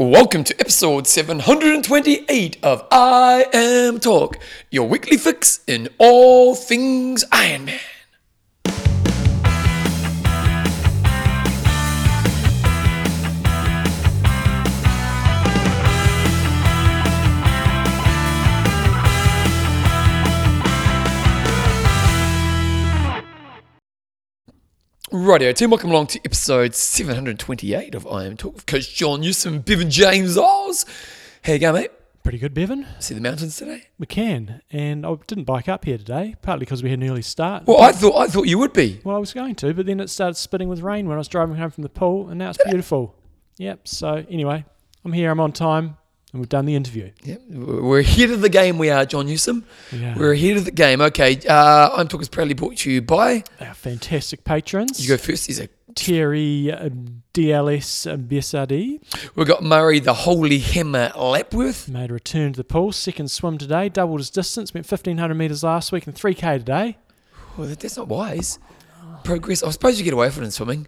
Welcome to episode 728 of I Am Talk, your weekly fix in all things Iron Man. Rightio team, welcome along to episode 728 of I Am Talk with Coach John Newsom, Bevan James Oz. How you going, mate? Pretty good, Bevan. See the mountains today? We can, and I didn't bike up here today, partly because we had an early start. Well, I thought I thought you would be. Well, I was going to, but then it started spitting with rain when I was driving home from the pool, and now it's beautiful. Yep. So anyway, I'm here. I'm on time, and we've done the interview. Yeah, we're ahead of the game. We are John Newsom. Yeah. We're ahead of the game. Okay, uh, I'm Talk is proudly brought to you by. Our fantastic patrons. You go first. These are Terry uh, DLS Bessadi We've got Murray, the Holy Hammer Lapworth. made a return to the pool. Second swim today, doubled his distance, went 1500 metres last week and 3k today. Well, that's not wise. Progress. I suppose you get away from it in swimming.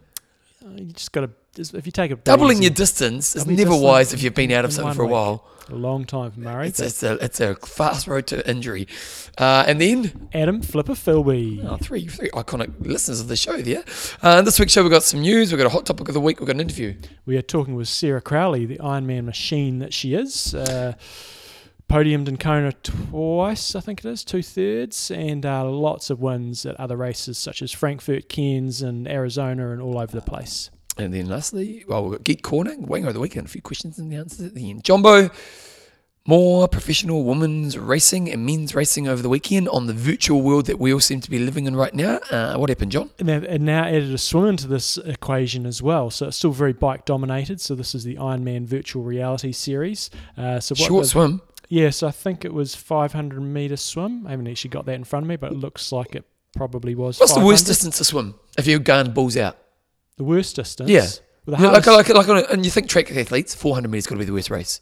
Uh, You just got to, if you take a Doubling your distance is never distance wise if you've been out of in something for a while. a long time for Murray. It's, it's, a, it's a fast road to injury. Uh, and then Adam Flipper Philby. Oh, three, three iconic listeners of the show there. Uh, this week's show, we've got some news. We've got a hot topic of the week. We've got an interview. We are talking with Sarah Crowley, the Iron Man machine that she is. Uh, podiumed in Kona twice, I think it is, two thirds, and uh, lots of wins at other races such as Frankfurt, Cairns, and Arizona, and all over the place. And then lastly, well, we've got Geek Corner, waiting over the weekend, a few questions and the answers at the end. Jumbo, more professional women's racing and men's racing over the weekend on the virtual world that we all seem to be living in right now. Uh, what happened, John? And they've and now added a swim into this equation as well. So it's still very bike dominated. So this is the Ironman virtual reality series. Uh, so what Short swim. Yes, I think it was 500 meter swim. I haven't actually got that in front of me, but it looks like it probably was. What's the worst distance to swim if you're going balls out? The worst distance. Yeah. Well, the like, like, like on a, and you think track athletes, 400 metres got to be the worst race.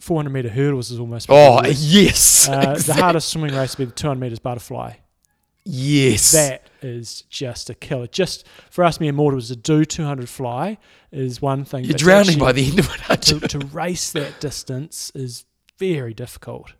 400 meter hurdles is almost. Oh, yes. Uh, the hardest swimming race would be the 200 meters butterfly. Yes. That is just a killer. Just for us mere mortals to do 200 fly is one thing. You're drowning actually- by the end of it, aren't you? to, to race that distance is very difficult.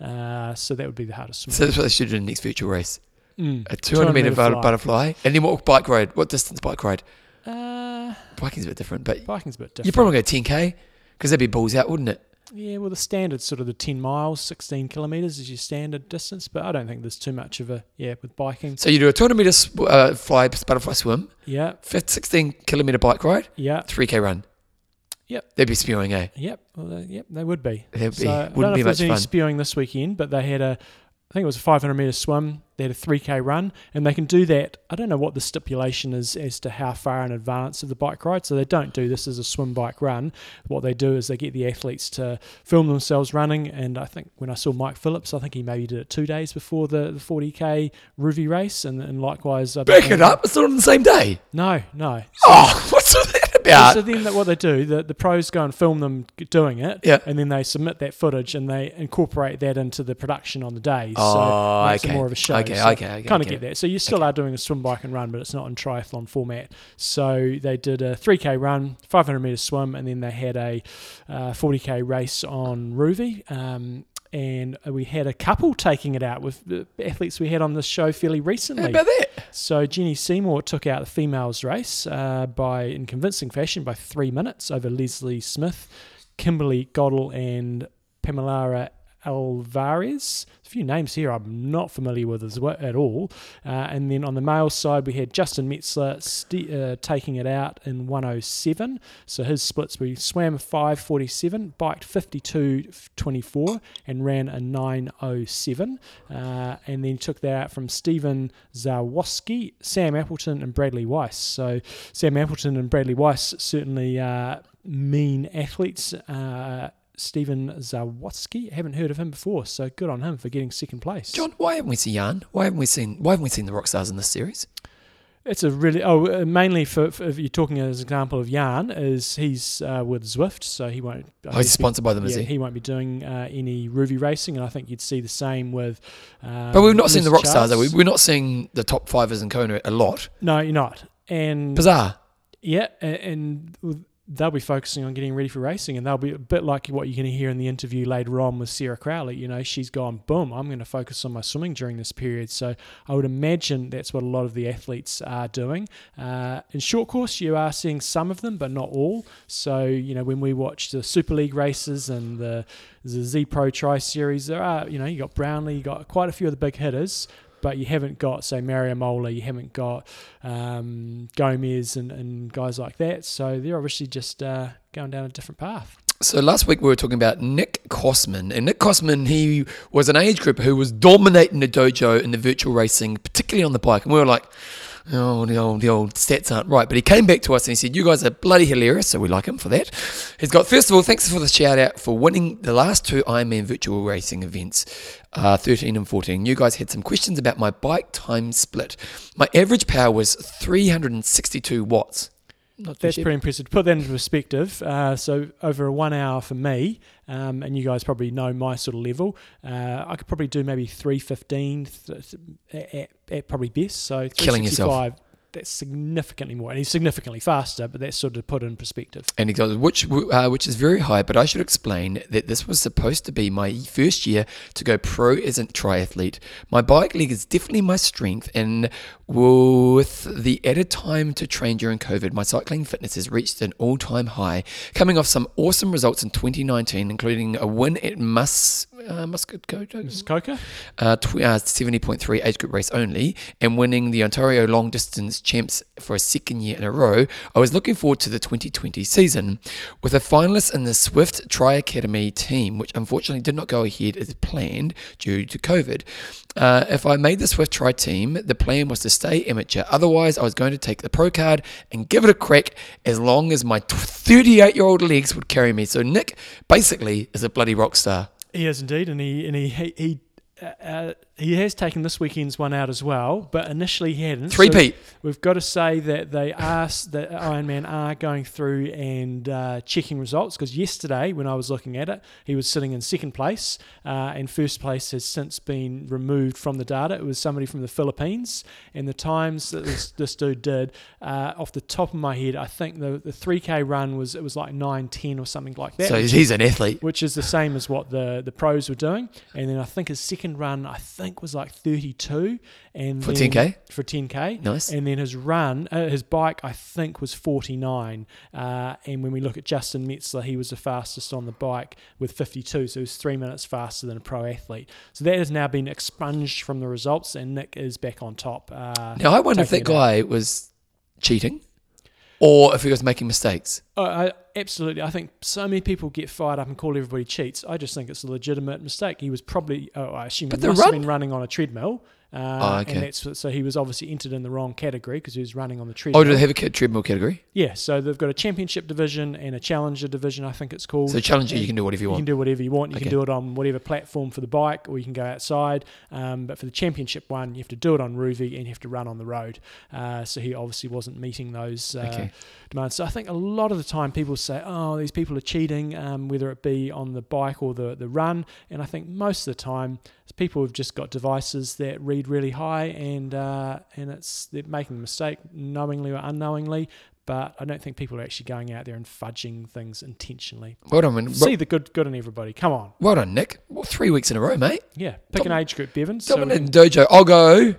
Uh, so that would be the hardest swim. So that's what they should do in the next virtual race. Mm. A 200 metre fly. but- butterfly. And then what bike ride? What distance bike ride? Uh, Biking's a bit different, but biking's a bit different. you probably go 10k because that'd be balls out, wouldn't it? Yeah, well, the standard sort of the 10 miles, 16 kilometres is your standard distance, but I don't think there's too much of a, yeah, with biking. So you do a 200 metre sw- uh, fly butterfly swim, Yeah, fifth 16 kilometre bike ride, yeah, 3k run. Yep. They'd be spewing, eh? yep, well, they, yep, they would be. They'd be, So I don't know be if there much was any fun. spewing this weekend, but they had a, I think it was a 500 metre swim. They had a 3k run, and they can do that. I don't know what the stipulation is as to how far in advance of the bike ride. So they don't do this as a swim bike run. What they do is they get the athletes to film themselves running. And I think when I saw Mike Phillips, I think he maybe did it two days before the, the 40k Rouvy race, and, and likewise, I it up. It's not on the same day. No, no. Oh, what's all that about? So then what they do, the, the pros go and film them doing it, Yeah. and then they submit that footage and they incorporate that into the production on the day. Oh, so it makes okay. it more of a show. Okay, So okay, okay, Kind of okay. get that. So you still are doing a swim, bike, and run, but it's not in triathlon format. So they did a 3k run, 500 meter swim, and then they had a uh, 40k race on Rouvy. Um, and we had a couple taking it out with the athletes we had on the show fairly recently. How about that? So Jeanni Seymour took out the females race uh, by in convincing fashion by three minutes over Leslie Smith, Kimberly Goddell, and Pamela Alvarez. A few names here I'm not familiar with as well, at all. Uh, and then on the male side, we had Justin Metzler st- uh, taking it out in 107. So his splits we swam 547, biked 52.24, and ran a 907. Uh, and then took that out from Stephen Zawoski, Sam Appleton, and Bradley Weiss. So Sam Appleton and Bradley Weiss certainly uh, mean athletes. Uh, Stephen Zawoski, haven't heard of him before, so good on him for getting second place. John, why haven't we seen Jan? Why haven't we seen Why haven't we seen the rock stars in this series? It's a really oh uh, mainly for, for if you're talking as an example of Jan is he's uh, with Zwift, so he won't. Oh, he's sponsored by them, is he? he won't be doing uh, any Rouvy racing, and I think you'd see the same with. Um, But we've not seen the rock stars. Though. We- We're not seeing the top fivers in Kona a lot. No, you're not. And Bizarre. Yeah, and with they'll be focusing on getting ready for racing, and they'll be a bit like what you're going to hear in the interview later on with Sarah Crowley. You know, she's gone, boom, I'm going to focus on my swimming during this period. So I would imagine that's what a lot of the athletes are doing. Uh, in short course, you are seeing some of them, but not all. So you know, when we watch the Super League races and the the Z Pro Tri Series, there are you know you got Brownlee, you got quite a few of the big hitters but you haven't got, say, Mario Mola, you haven't got um, Gomez and, and guys like that. So they're obviously just uh, going down a different path. So last week we were talking about Nick Kosman, and Nick Kosman he was an age group who was dominating the dojo in the virtual racing, particularly on the bike, and we were like, oh, the old, the old stats aren't right. But he came back to us and he said, you guys are bloody hilarious, so we like him for that. He's got, first of all, thanks for the shout out for winning the last two Ironman virtual racing events, uh, 13 and 14. You guys had some questions about my bike time split. My average power was 362 watts. Not That's pretty impressive. To put that into perspective, uh, so over a one hour for me, um, and you guys probably know my sort of level, uh, I could probably do maybe 315 th- th- at, at probably best. So Killing yourself. 365, That's significantly more. And he's significantly faster, but that's sort of put in perspective. And he goes, which uh, which is very high, but I should explain that this was supposed to be my first year to go pro as a triathlete. My bike leg is definitely my strength, and with the added time to train during COVID, my cycling fitness has reached an all time high, coming off some awesome results in 2019, including a win at Mus, uh. Coker? uh, tw- uh, 70.3 age group race only and winning the Ontario long distance champs for a second year in a row, I was looking forward to the 2020 season. With a finalist in the Zwift Tri Academy team, which unfortunately did not go ahead as planned due to COVID. Uh, if I made the Zwift Tri team, the plan was to stay amateur. Otherwise, I was going to take the pro card and give it a crack as long as my 38 year old legs would carry me. So, Nick basically is a bloody rock star. He is indeed, and he and he he. he uh, uh, he has taken this weekend's one out as well, but initially he hadn't. Three So We've got to say that they are that Ironman are going through and uh, checking results because yesterday when I was looking at it, he was sitting in second place, uh, and first place has since been removed from the data. It was somebody from the Philippines, and the times that this, this dude did, uh, off the top of my head, I think the the three k run was it was like nine ten or something like that. So, he's an athlete. which is the same as what the the pros were doing. And then I think his second run, I think, was like 32, and For then- 10K? for 10k. Nice. And then his run, uh, his bike, I think, was 49. Uh, and when we look at Justin Metzler, he was the fastest on the bike with 52, so he was three minutes faster than a pro athlete. So that has now been expunged from the results, and Nick is back on top. Uh, Now, I wonder if that it out. guy was cheating or if he was making mistakes. Oh, I, absolutely. I think so many people get fired up and call everybody cheats. I just think it's a legitimate mistake. He was probably, oh, I assume, But he must run- have been running on a treadmill. Uh, Oh, okay. And that's so he was obviously entered in the wrong category because he was running on the treadmill. Oh, do they have a treadmill category? yeah, so they've got a championship division and a challenger division, I think it's called. So, challenger, you can do whatever you want. you can do whatever you want. You Okay. can do it on whatever platform for the bike, or you can go outside. Um, but for the championship one, you have to do it on Rouvy and you have to run on the road. Uh, so he obviously wasn't meeting those uh, Okay. demands. So I think a lot of the time people say, "Oh, these people are cheating," um, whether it be on the bike or the the run. And I think most of the time, it's people who've just got devices that read really high, and uh, and it's they're making a mistake knowingly or unknowingly. But I don't think people are actually going out there and fudging things intentionally. Well done, man. see the good good in everybody. Come on. Well done, Nick. Well, three weeks in a row, mate. Yeah, pick Dom- an age group, Bevan. Dominant so Dojo. I'll go.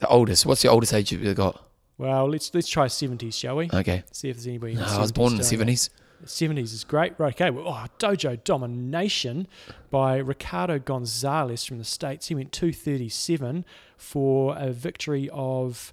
The oldest. What's the oldest age you've got? Well, let's let's try seventies, shall we? Okay. See if there's anybody. No, I was born in the seventies. 70s is great. Right, okay, well, oh, dojo domination by Ricardo Gonzalez from the States. He went 237 for a victory of,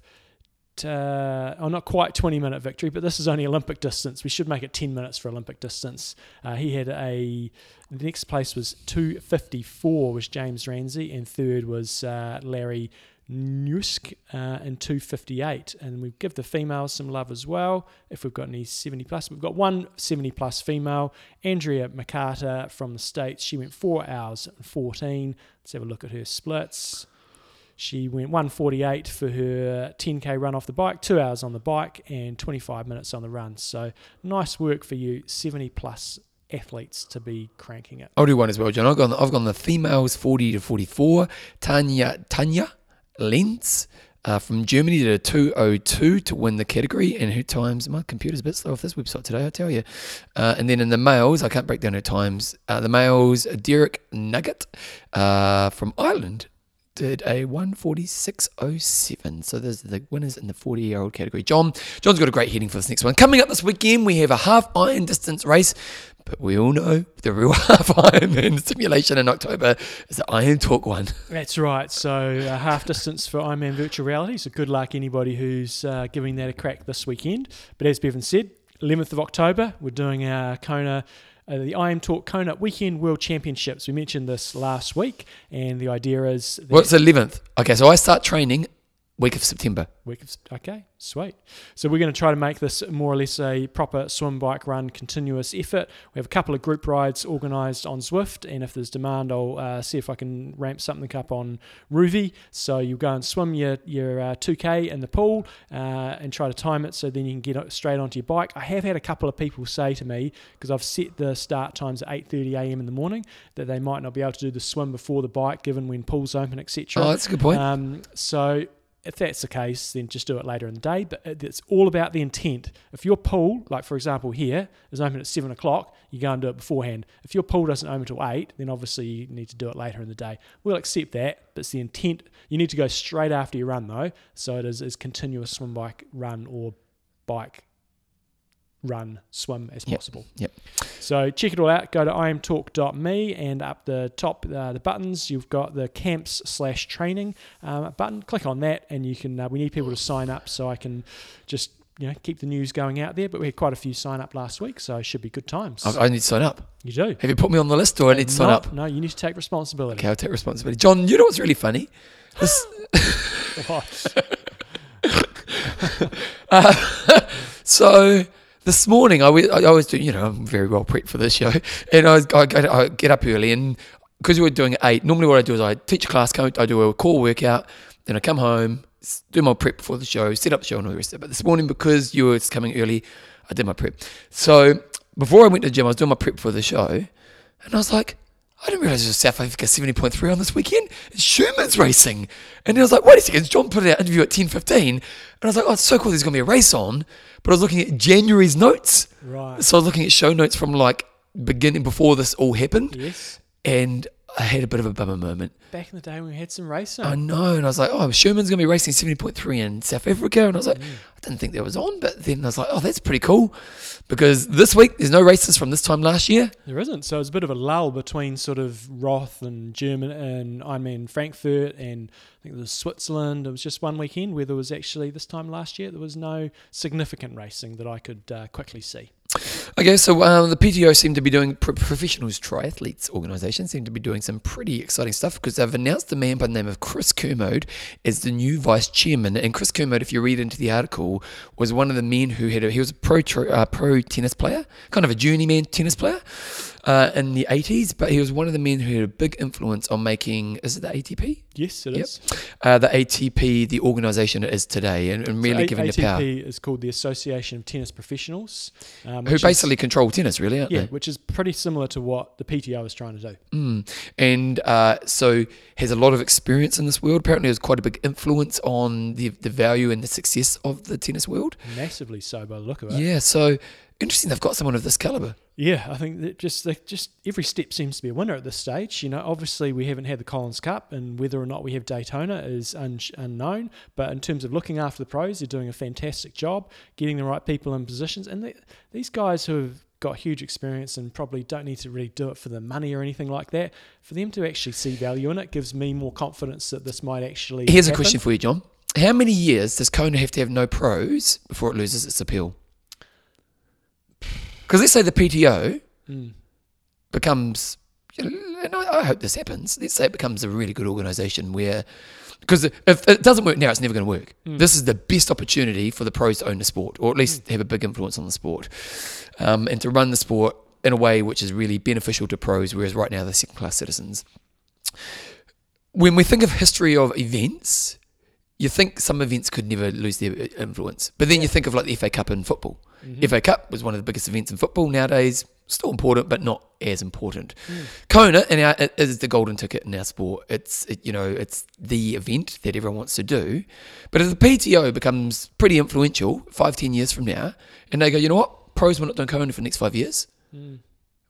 uh, oh, not quite 20 minute victory, but this is only Olympic distance. We should make it 10 minutes for Olympic distance. Uh, he had a, the next place was 254 was James Ramsey, and third was uh, Larry Nusk uh, in 258. And we give the females some love as well. If we've got any 70 plus, we've got one 70 plus female, Andrea McCarter from the States. She went four hours and 14. Let's have a look at her splits. She went 148 for her 10k run off the bike, two hours on the bike, and 25 minutes on the run. So nice work for you, 70 plus athletes to be cranking it. I'll do one as well, John. I've gone. I've gone the females forty to forty-four. Tanya Tanya Lentz. uh, from Germany did a 202 to win the category. And her times, my computer's a bit slow off this website today, I tell you. Uh, and then in the males, I can't break down her times. Uh, the males, Derek Nugget uh, from Ireland did a 146.07. So there's the winners in the 40 year old category. John, John's got a great heading for this next one. Coming up this weekend, we have a half iron distance race. But we all know the real half Ironman simulation in October is the Iron Talk one. That's right. So uh, half distance for Ironman virtual reality. So good luck anybody who's uh, giving that a crack this weekend. But as Bevan said, 11th of October, we're doing our Kona. Uh, the I Am Talk Kona Weekend World Championships. We mentioned this last week, and the idea is that What's the 11th? Okay, so I start training week of September. Week of, okay, sweet. So we're going to try to make this more or less a proper swim, bike, run, continuous effort. We have a couple of group rides organised on Zwift, and if there's demand, I'll uh, see if I can ramp something up on Rouvy. So you go and swim your your uh, 2k in the pool uh, and try to time it so then you can get straight onto your bike. I have had a couple of people say to me because I've set the start times at 8:30 a.m. in the morning that they might not be able to do the swim before the bike, given when pools open, etc. Oh, that's a good point. Um, so if that's the case, then just do it later in the day. But uh, it's all about the intent. If your pool, like for example here, is open at seven o'clock, you go and do it beforehand. If your pool doesn't open until eight, then obviously you need to do it later in the day. We'll accept that, but it's the intent. You need to go straight after you run though, so it is as continuous swim, bike, run, or bike, run, swim as Yep. possible. Yep. So check it all out. Go to imtalk.me and up the top, uh, the buttons, you've got the camps slash training um, button. Click on that, and you can. Uh, we need people to sign up, so I can just you know keep the news going out there. But we had quite a few sign up last week, so it should be good times. I, I need to sign up. you do. Have you put me on the list or I need to sign No, up? No, you need to take responsibility. Okay, I'll take responsibility. John, you know what's really funny? This, What? uh, so this morning, I, was I always do, you know, I'm very well prepped for this show. And I, I, I get up early and because we were doing 8, normally what I do is I teach a class, I do a core workout, then I come home, do my prep before the show, set up the show and all the rest of it. But this morning, because you were coming early, I did my prep. So before I went to the gym, I was doing my prep for the show and I was like, I didn't realize it was South Africa 70.3 on this weekend. It's Sherman's racing. And I was like, wait a second, John put out an interview at 10.15. And I was like, oh, it's so cool there's going to be a race on. But I was looking at January's notes. right. So I was looking at show notes from like beginning before this all happened. Yes. And I had a bit of a bummer moment. Back in the day when we had some racing. I know. And I was like, oh, Sherman's going to be racing 70.3 in South Africa. And I was like, I didn't think that was on. But then I was like, oh, that's pretty cool. Because this week, there's no races from this time last year. There isn't. So it's a bit of a lull between sort of Roth and German and Ironman Frankfurt and I think there was Switzerland. It was just one weekend where there was actually this time last year there was no significant racing that I could uh, quickly see. Okay, so um, the PTO seem to be doing pro- professionals triathletes organisation seem to be doing some pretty exciting stuff because they've announced a man by the name of Chris Kermode as the new vice chairman. And Chris Kermode, if you read into the article, was one of the men who had a, he was a pro uh, pro tennis player, kind of a journeyman tennis player uh, in the 80s, but he was one of the men who had a big influence on making is it the ATP? Yes, it Yep. is. Uh, the ATP, the organisation it is today, and, and really So A- giving ATP the power. ATP is called the Association of Tennis Professionals, um, Who which is- basically control tennis, really, aren't yeah, they? which is pretty similar to what the PTO is trying to do. Mm. And uh, so has a lot of experience in this world. Apparently, has quite a big influence on the the value and the success of the tennis world. Massively so by the look of it. Yeah, so interesting. They've got someone of this caliber. Yeah, I think that just they just every step seems to be a winner at this stage. You know, obviously we haven't had the Collins Cup, and whether or not we have Daytona is un- unknown. But in terms of looking after the pros, they're doing a fantastic job getting the right people in positions. And they, these guys who have got huge experience and probably don't need to really do it for the money or anything like that. For them to actually see value in it gives me more confidence that this might actually. Here's a question for you, John. How many years does Kona have to have no pros before it loses its appeal? Because let's say the PTO Mm. becomes, you know, and I, I hope this happens. Let's say it becomes a really good organisation where, because if it doesn't work now, it's never going to work. Mm. This is the best opportunity for the pros to own the sport, or at least have a big influence on the sport, um, and to run the sport in a way which is really beneficial to pros, whereas right now they're second class citizens. When we think of history of events, you think some events could never lose their uh, influence, but then you think of like the FA Cup in football. Mhm. FA Cup was one of the biggest events in football nowadays. Still important, but not as important. Mm. Kona and our, is the golden ticket in our sport. It's it, you know it's the event that everyone wants to do, but if the PTO becomes pretty influential five ten years from now, and they go, you know what, pros will not doing Kona for the next five years. Mm.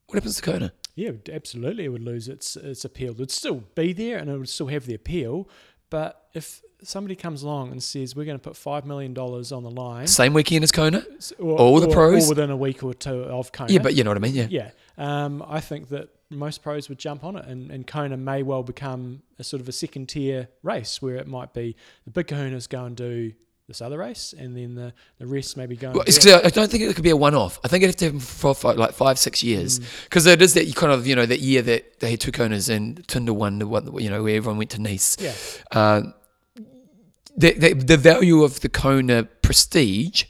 What happens to Kona? Yeah, absolutely, it would lose its its appeal. It would still be there, and it would still have the appeal. But if somebody comes along and says we're going to put five million dollars on the line, Same weekend as Kona. or, all the or- pros? or within a week or two of Kona, Yeah, but you know what I mean. Yeah. yeah, um, I think that most pros would jump on it, and, and Kona may well become a sort of a second tier race where it might be the big Kahunas go and do this other race, and then the, the rest maybe go. Well, and it's, do it. 'cause I don't think it could be a one-off. I think it have to happen for five, like five, six years, because it is that you kind of you know that year that they had two Konas and Tinder won the one, you know, where everyone went to Nice. yeah, Uh, the, the the value of the Kona prestige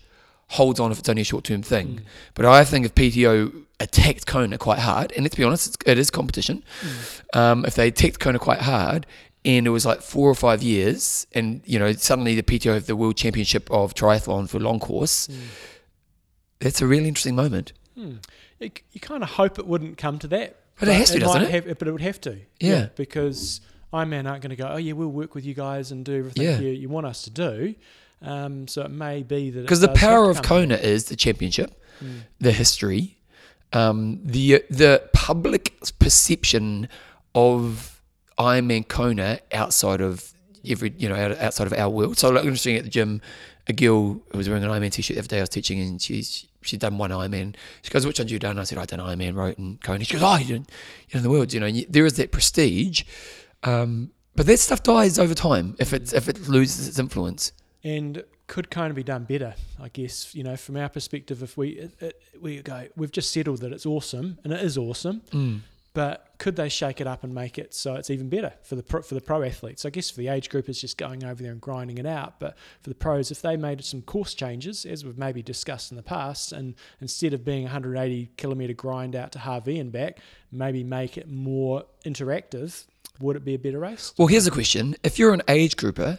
holds on if it's only a short-term thing. But I think if PTO attacked Kona quite hard, and let's be honest, it's, it is competition. Um, if they attacked Kona quite hard. And it was like four or five years, and you know suddenly the PTO have the world championship of triathlon for long course. That's a really interesting moment. Hmm. You, you kind of hope it wouldn't come to that, But it has to, doesn't it? Have, but it would have to, Yeah. because Ironman aren't going to go. Oh yeah, we'll work with you guys and do everything Yeah. you, you want us to do. Um, so it may be that Because the power of Kona is the championship, Mm. the history, um, the the public perception of Ironman Kona outside of every you know outside of our world. So like interesting at the gym, a girl who was wearing an Ironman t-shirt the other day I was teaching, and she's she'd done one Ironman. She goes, "Which one you done?" I said, "I done Ironman, wrote in Kona." She goes, "Oh, you done you know in the world, you know." There is that prestige, um, but that stuff dies over time if it's if it loses its influence. and could kind of be done better, I guess. You know, from our perspective, if we it, it, we go, we've just settled that it's awesome, and it is awesome. Mm. But could they shake it up and make it so it's even better for the pro, for the pro athletes? I guess for the age group, it's just going over there and grinding it out. But for the pros, if they made some course changes, as we've maybe discussed in the past, and instead of being 180 kilometer grind out to Hawi and back, maybe make it more interactive, would it be a better race? Well, here's a question: If you're an age grouper,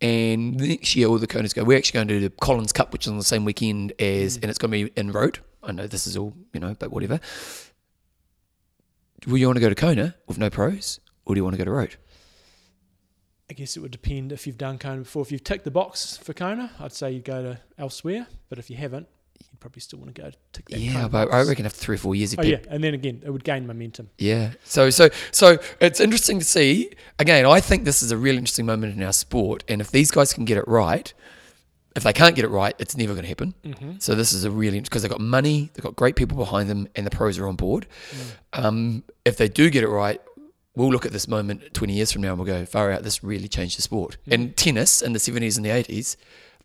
and next year all the Konas go, we're actually going to do the Collins Cup, which is on the same weekend as, mm. and it's going to be in road. I know this is all you know, but whatever. Will you want to go to Kona with no pros, or do you want to go to road? I guess it would depend if you've done Kona before. If you've ticked the box for Kona, I'd say you'd go to elsewhere. But if you haven't, you'd probably still want to go tick that. Yeah, but I reckon after three or four years, Oh yeah, and then again, it would gain momentum. Yeah. So so so it's interesting to see. Again, I think this is a really interesting moment in our sport, and if these guys can get it right, if they can't get it right, it's never going to happen. Mm-hmm. So this is a really because they've got money, they've got great people behind them, and the pros are on board. Um, if they do get it right, we'll look at this moment 20 years from now and we'll go, far out, this really changed the sport. And tennis in the 70s and the 80s,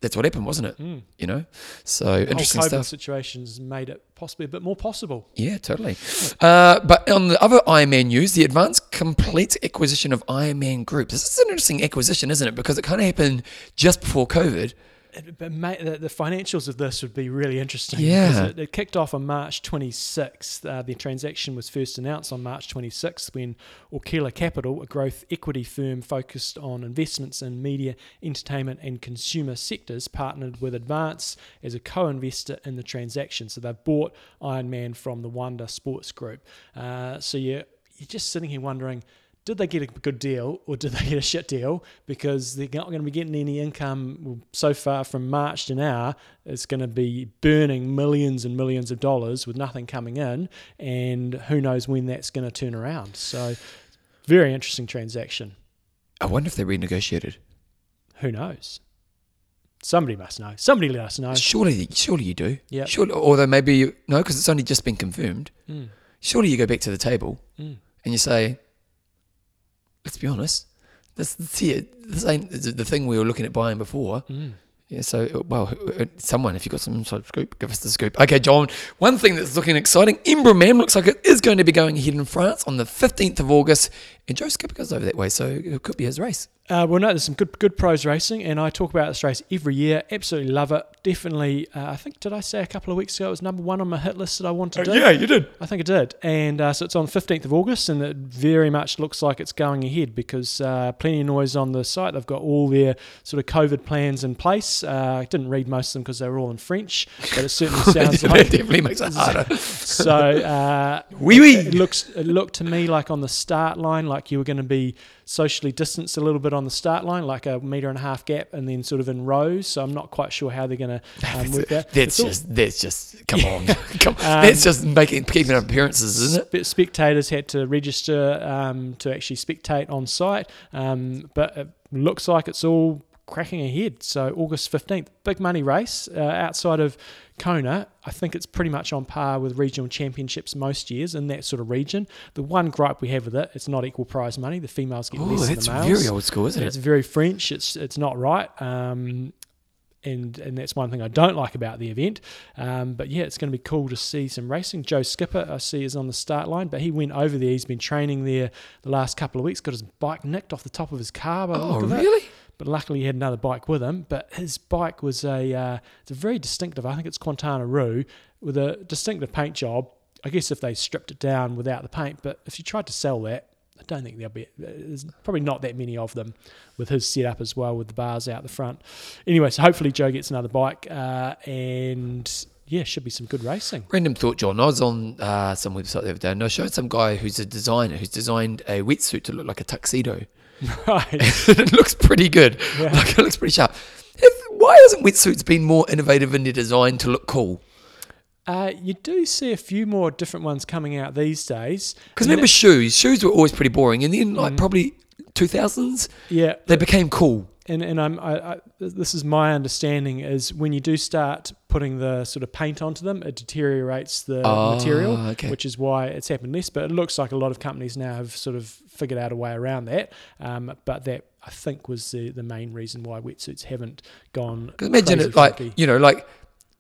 that's what happened, wasn't it? Mm. You know? So The interesting COVID stuff. situations made it possibly a bit more possible. Yeah, totally. Uh, but on the other Ironman news, the advanced complete acquisition of Ironman Group. This is an interesting acquisition, isn't it? Because it kind of happened just before COVID. It, but the, the financials of this would be really interesting. Yeah. It, it kicked off on March 26th. Uh, the transaction was first announced on March 26th when Orkila Capital, a growth equity firm focused on investments in media, entertainment, and consumer sectors, partnered with Advance as a co investor in the transaction. So they've bought Ironman from the Wanda Sports Group. Uh, so you're, you're just sitting here wondering did they get a good deal or did they get a shit deal? Because they're not going to be getting any income so far from March to now. It's going to be burning millions and millions of dollars with nothing coming in, and who knows when that's going to turn around. So, very interesting transaction. I wonder if they renegotiated. Who knows? Somebody must know. Somebody let us know. Surely, surely you do. Yeah. Surely, although maybe you, no, because it's only just been confirmed. Mm, Surely you go back to the table mm. and you say, let's be honest, this, here, this ain't the the thing we were looking at buying before. Mm. Yeah, so, well, uh, someone, if you've got some inside scoop, give us the scoop. Okay, John, one thing that's looking exciting Embrunman looks like it is going to be going ahead in France on the 15th of August And Joe Skipper goes over that way, so it could be his race. Uh, well, no, there's some good good pros racing, and I talk about this race every year. Absolutely love it. Definitely, uh, I think did I say a couple of weeks ago it was number one on my hit list that I wanted to do. Yeah, you did. I think it did, and uh, so it's on 15th of August, and it very much looks like it's going ahead because uh, plenty of noise on the site. They've got all their sort of COVID plans in place. Uh, I didn't read most of them because they were all in French, but it certainly sounds like it definitely makes it harder. so. Uh, Wee wee. it looks it looked to me like on the start line, like you were going to be socially distanced a little bit on the start line, like a meter and a half gap, and then sort of in rows. So I'm not quite sure how they're going to um, work that. That's all- just that's just come on, come, that's just making keeping appearances, isn't it? Spectators had to register um, to actually spectate on site, um, but it looks like it's all cracking ahead. So August 15th, big money race uh, outside of Kona. I think it's pretty much on par with regional championships most years in that sort of region. The one gripe we have with it, it's not equal prize money. The females get Oh, less than the males. very old school, isn't it? It's very French. It's it's not right. Um, and and that's one thing I don't like about the event. Um, but yeah, it's going to be cool to see some racing. Joe Skipper, I see, is on the start line, but he went over there. He's been training there the last couple of weeks. Got his bike nicked off the top of his car. By the Oh, of it. But luckily, he had another bike with him. But his bike was a uh, it's a very distinctive. I think it's Quintana Roo with a distinctive paint job. I guess if they stripped it down without the paint, but if you tried to sell that, I don't think there'll be. There's probably not that many of them with his setup as well, with the bars out the front. Anyway, so hopefully Joe gets another bike, uh, and yeah, should be some good racing. Random thought, John. I was on uh, some website the other day and I showed some guy who's a designer who's designed a wetsuit to look like a tuxedo. Right. it looks pretty good. Yeah. Like, it looks pretty sharp. If, why hasn't wetsuits been more innovative in their design to look cool? Uh, you do see a few more different ones coming out these days. Because remember, shoes. Shoes were always pretty boring, and then Mm. like probably two thousands, yeah, they became cool. And and I'm I, I, this is my understanding is when you do start putting the sort of paint onto them, it deteriorates the Ah, material, okay. which is why it's happened less. But it looks like a lot of companies now have sort of figured out a way around that. Um, but that I think was the the main reason why wetsuits haven't gone. Imagine it like funky. you know, like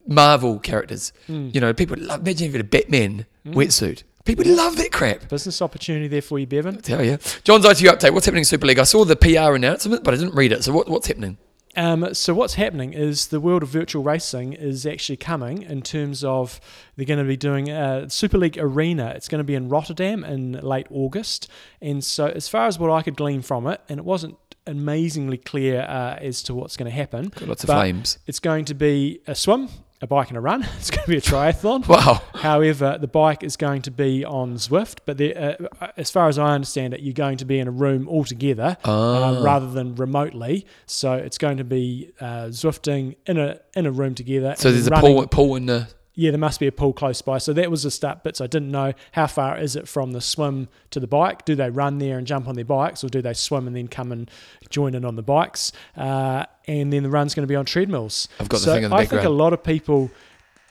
Marvel characters. Mm. You know, people love. Imagine if you had a Batman wetsuit. People love that crap. business opportunity there for you, Bevan. I tell you, John's ITU update. What's happening in Super League? I saw the PR announcement, but I didn't read it. So what, what's happening? Um, so what's happening is the world of virtual racing is actually coming in terms of they're going to be doing a Super League Arena. It's going to be in Rotterdam in late August, and so as far as what I could glean from it, and it wasn't amazingly clear uh, as to what's going to happen. Got lots of flames. It's going to be a swim, a bike, and a run. It's going to be a triathlon. Wow. However, the bike is going to be on Zwift, but there- uh, as far as I understand it, you're going to be in a room all together Ah. um, rather than remotely. So it's going to be uh, Zwifting in a in a room together. So there's a running- pool, pool in the. Yeah, there must be a pool close by. So that was the start bits I didn't know. How far is it from the swim to the bike? Do they run there and jump on their bikes, or do they swim and then come and join in on the bikes? Uh, and then the run's going to be on treadmills. I've got the thing in the I think a lot of people,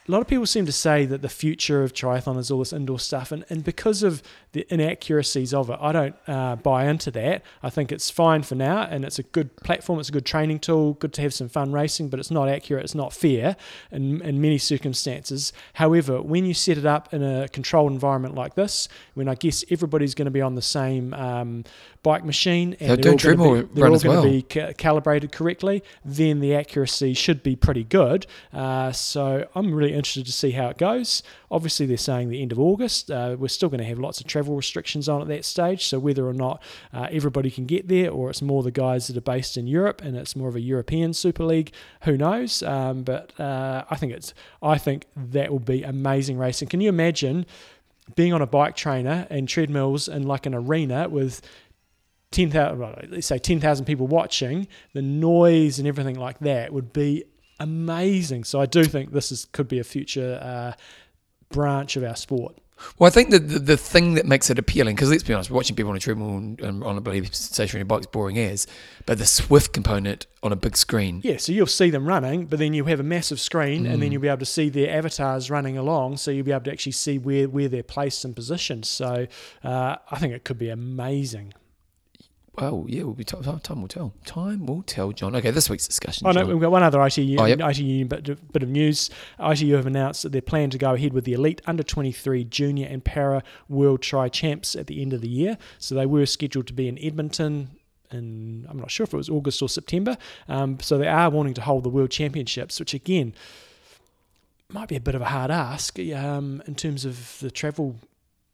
a lot of people seem to say that the future of triathlon is all this indoor stuff, and, and because of the inaccuracies of it, I don't uh, buy into that. I think it's fine for now, and it's a good platform. It's a good training tool. Good to have some fun racing, but it's not accurate. It's not fair in, in many circumstances. However, when you set it up in a controlled environment like this, when I guess everybody's going to be on the same um, bike machine and They're they're all going to be, they're all going to well. be ca- calibrated correctly, then the accuracy should be pretty good. Uh, so I'm really interested to see how it goes. Obviously, they're saying the end of August. Uh, we're still going to have lots of travel restrictions on at that stage. So whether or not uh, everybody can get there, or it's more the guys that are based in Europe and it's more of a European Super League, who knows? Um, but uh, I think it's I think that will be amazing racing. Can you imagine? Being on a bike trainer and treadmills in like an arena with 10,000, well, let's say 10,000 people watching, the noise and everything like that would be amazing. So I do think this is could be a future uh, branch of our sport. Well, I think that the, the thing that makes it appealing, because let's be honest, watching people on a treadmill and, and on a bloody stationary bike is boring as, but the Zwift component on a big screen. Yeah, so you'll see them running, but then you have a massive screen, and then you'll be able to see their avatars running along. So you'll be able to actually see where, where they're placed and positioned. So uh, I think it could be amazing. Well, yeah, we'll be t- time will tell. Time will tell, John. Okay, this week's discussion. Oh no, John. we've got one other ITU, Oh, yep. ITU bit, of- bit of news. ITU have announced that they plan to go ahead with the elite under 23 junior and para world tri champs at the end of the year. So they were scheduled to be in Edmonton. In, I'm not sure if it was August or September. Um, so they are wanting to hold the world championships, which again might be a bit of a hard ask um, in terms of the travel.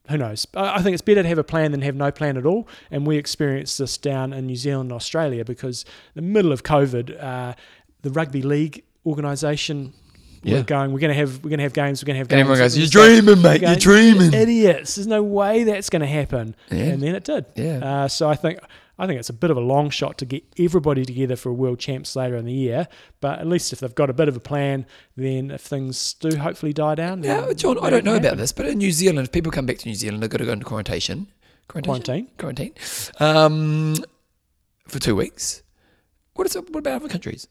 Who knows? I think it's better to have a plan than have no plan at all. And we experienced this down in New Zealand and Australia because in the middle of COVID, uh, the rugby league organisation Yeah. were going. We're going to have we're going to have games. We're going to have and games. everyone goes, "You're dreaming, mate. You're dreaming." Idiots! There's no way that's going to happen. Yeah. And then it did. Yeah. Uh, so I think I think it's a bit of a long shot to get everybody together for a world champs later in the year. But at least if they've got a bit of a plan, then if things do hopefully die down, Yeah, then John, I don't know can about this, but in New Zealand, if people come back to New Zealand, they've got to go into quarantine. Quarantine. Quarantine. Quarantine. Um, for two weeks. What is it? What about other countries?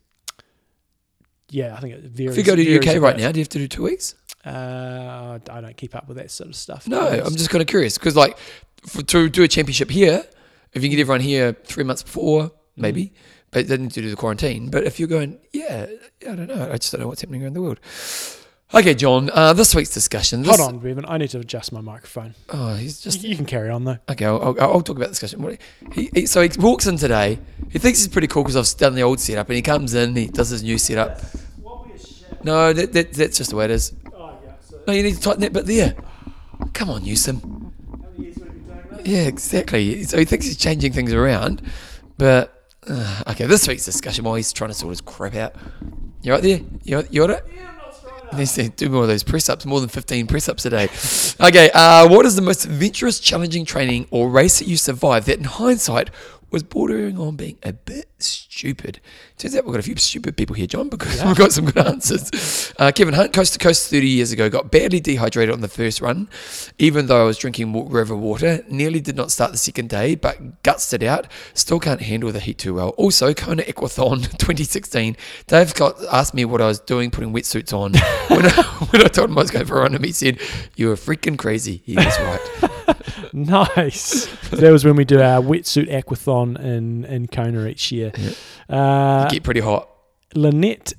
Yeah, I think it varies. If you go to the UK right now, do you have to do two weeks? Uh, I don't keep up with that sort of stuff. No, I'm just kind of curious because, like, for, to do a championship here, if you get everyone here three months before, maybe, but they need to do the quarantine. But if you're going, yeah, I don't know. I just don't know what's happening around the world. Okay, John. Uh, this week's discussion. This, Hold on, Bevan. I need to adjust my microphone. Oh, he's just you, can carry on though. Okay, I'll, I'll, I'll talk about the discussion. He, he, so he walks in today. He thinks he's pretty cool because I've done the old setup, and he comes in. He does his new setup. No, that, that, that's just the way it is. Oh, yeah, so no, you need to tighten that bit there. Come on, Newsom. Yeah, exactly. So he thinks he's changing things around, but uh, okay. This week's discussion while he's trying to sort his crap out. You right there? You you got it? Needs to do more of those press ups, more than 15 press ups a day. Okay, uh, what is the most adventurous, challenging training or race that you survived that in hindsight was bordering on being a bit stupid? Turns out we've got a few stupid people here, John, because we've got some good answers. Uh, Kevin Hunt, coast to coast 30 years ago, got badly dehydrated on the first run, even though I was drinking river water. Nearly did not start the second day, but gutsed it out. Still can't handle the heat too well. Also, Kona Aquathon 2016. Dave got asked me what I was doing putting wetsuits on. when, I, when I told him I was going for a run, and he said, You're freaking crazy. He was right. Nice. that was when we do our wetsuit aquathon in in Kona each year. Uh, Get pretty hot. Lynette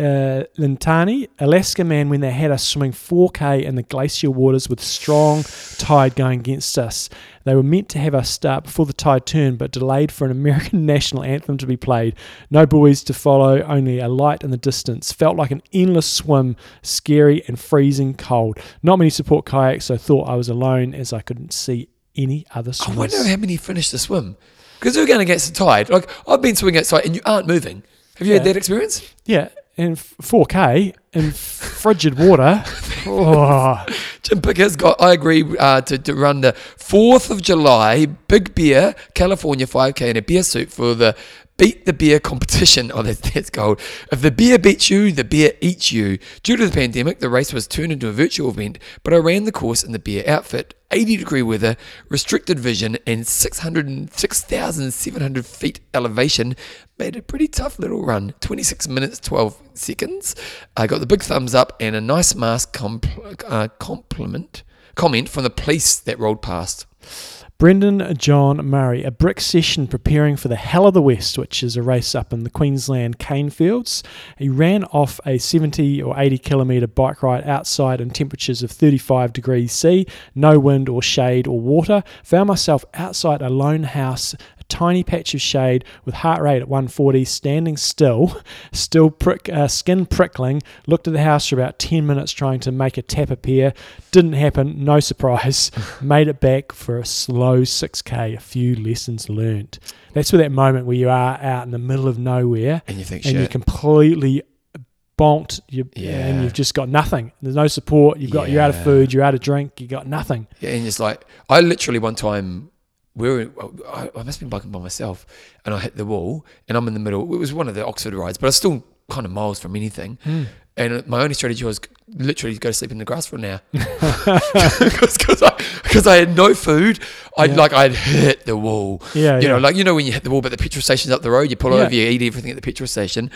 uh, Lintani, Alaska man, when they had us swimming 4K in the glacier waters with strong tide going against us. They were meant to have us start before the tide turned, but delayed for an American national anthem to be played. No buoys to follow, only a light in the distance. Felt like an endless swim, scary and freezing cold. Not many support kayaks, so thought I was alone as I couldn't see any other swimmers. I wonder how many finished the swim. Because you're going against the tide. Like, I've been swimming outside and you aren't moving. Have you Yeah. had that experience? Yeah, in 4K in frigid water. Oh. Jim Pickett's got, I agree, uh, to, to run the 4th of July Big Beer California 5K in a beer suit for the Beat the Beer competition. Oh, that's, that's gold. If the beer beats you, the beer eats you. Due to the pandemic, the race was turned into a virtual event, but I ran the course in the beer outfit. 80 degree weather, restricted vision, and 606,700 feet elevation made a pretty tough little run. 26 minutes, 12 seconds. I got the big thumbs up and a nice mask compl- uh, compliment comment from the police that rolled past. Brendan John Murray, a brick session preparing for the Hell of the West, which is a race up in the Queensland cane fields. He ran off a 70 or 80 kilometre bike ride outside in temperatures of 35 degrees C, no wind or shade or water. Found myself outside a lone house, tiny patch of shade with heart rate at 140, standing still, still prick, uh, skin prickling. Looked at the house for about 10 minutes trying to make a tap appear. Didn't happen, no surprise. Made it back for a slow 6k, a few lessons learned. That's where that moment where you are out in the middle of nowhere And you think, and you're completely bonked you, Yeah. and you've just got nothing. There's no support. You've got you're out of food, you're out of drink, you got nothing. Yeah, and it's like I literally one time we were I, I must have been biking by myself and I hit the wall and I'm in the middle. It was one of the Oxford rides, but I was still kind of miles from anything. Hmm. And my only strategy was literally go to sleep in the grass for an hour because I I had no food. I Yeah. like I'd hit the wall. Yeah, you know, like you know when you hit the wall, but the petrol station's up the road. You pull Yeah. over, you eat everything at the petrol station.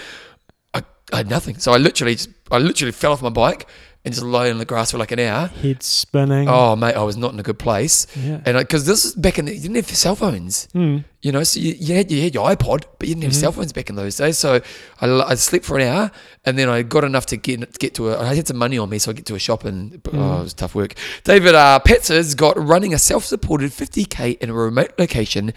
I, I had nothing, so I literally just, I literally fell off my bike and just lay on the grass for like an hour. Head spinning. Oh, mate, I was not in a good place. yeah. And because this is back in the, you didn't have cell phones, Mm. you know, so you, you, had, you had your iPod, but you didn't have Mhm. cell phones back in those days. So I slept for an hour and then I got enough to get to get to a, I had some money on me, so I get to a shop and, oh, Mm. it was tough work. David uh, Petzer's got running a self supported 50k in a remote location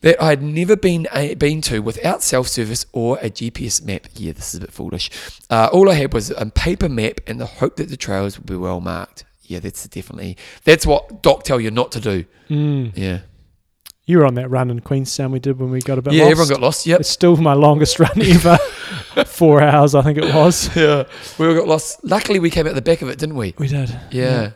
that I'd never been a, been to without self service or a GPS map. Yeah, this is a bit foolish. Uh, all I had was a paper map and the hope that the trails would be well marked. Yeah, that's definitely that's what Doc tell you not to do. Mm. Yeah, You were on that run in Queenstown we did when we got a bit yeah, lost. everyone got lost. Yep. It's still my longest run ever. Four hours, I think it was. Yeah, we all got lost. Luckily, we came out the back of it, didn't we? We did. Yeah, yeah,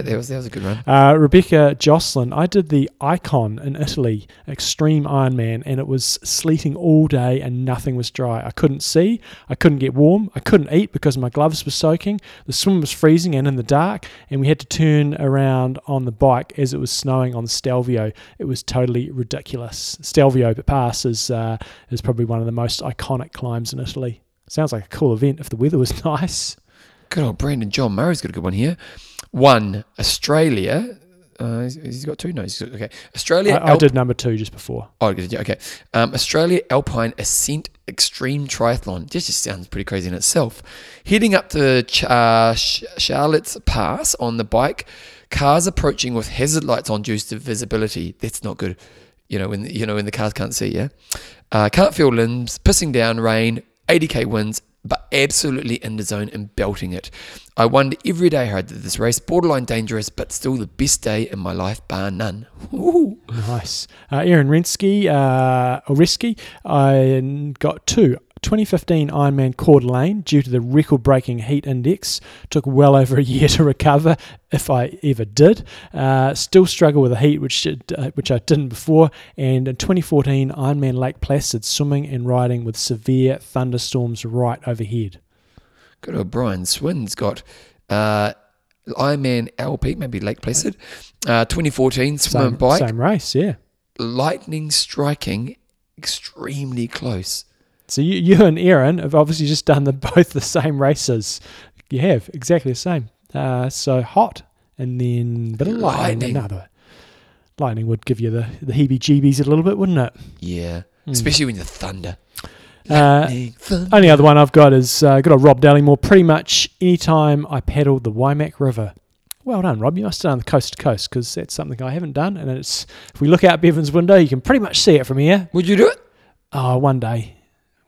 that was that was a good run. Uh, Rebecca Jocelyn, I did the Icon in Italy, Extreme Ironman, and it was sleeting all day and nothing was dry. I couldn't see, I couldn't get warm, I couldn't eat because my gloves were soaking, the swim was freezing and in the dark, and we had to turn around on the bike as it was snowing on Stelvio. It was totally ridiculous. Stelvio Pass is, uh, is probably one of the most iconic climbs in Italy. Sounds like a cool event if the weather was nice. Good old Brandon John Murray's got a good one here. One Australia. Uh, he's- he's got two. No, he's got, okay. Australia. I, I Alp- did number two just before. Oh, good, yeah, okay. Um, Australia Alpine Ascent Extreme Triathlon. This just sounds pretty crazy in itself. Heading up to Ch- uh, Ch- Charlotte's Pass on the bike, cars approaching with hazard lights on due to visibility. That's not good. You know when you know when the cars can't see. Yeah, uh, can't feel limbs, pissing down, rain, 80k winds, but absolutely in the zone and belting it. I wonder every day I did this race. Borderline dangerous, but still the best day in my life, bar none. Ooh. Nice. Uh, Aaron Rensky, uh, I got two. 2015 Ironman Coeur d'Alene, due to the record breaking heat index, took well over a year to recover, if I ever did. Uh, still struggle with the heat, which, uh, which I didn't before. And in 2014 Ironman Lake Placid, swimming and riding with severe thunderstorms right overhead. Good old Brian Swin's got uh, Ironman LP, maybe Lake Placid, uh, 2014 swim Same, and bike, same race, yeah. lightning striking, extremely close. So you, you and Aaron have obviously just done the both the same races. You have exactly the same. Uh, so hot, and then bit of lightning. Lightning. No, no, lightning would give you the, the heebie-jeebies a little bit, wouldn't it? Yeah, Hmm. especially when the thunder. Uh, Lightning, thunder. only other one I've got is uh, got a Rob Dallymore. Pretty much anytime I paddled the Waimak River. Well done, Rob. You must have done the coast to coast because that's something I haven't done. And it's if we look out Bevan's window, you can pretty much see it from here. Would you do it? Oh, one day,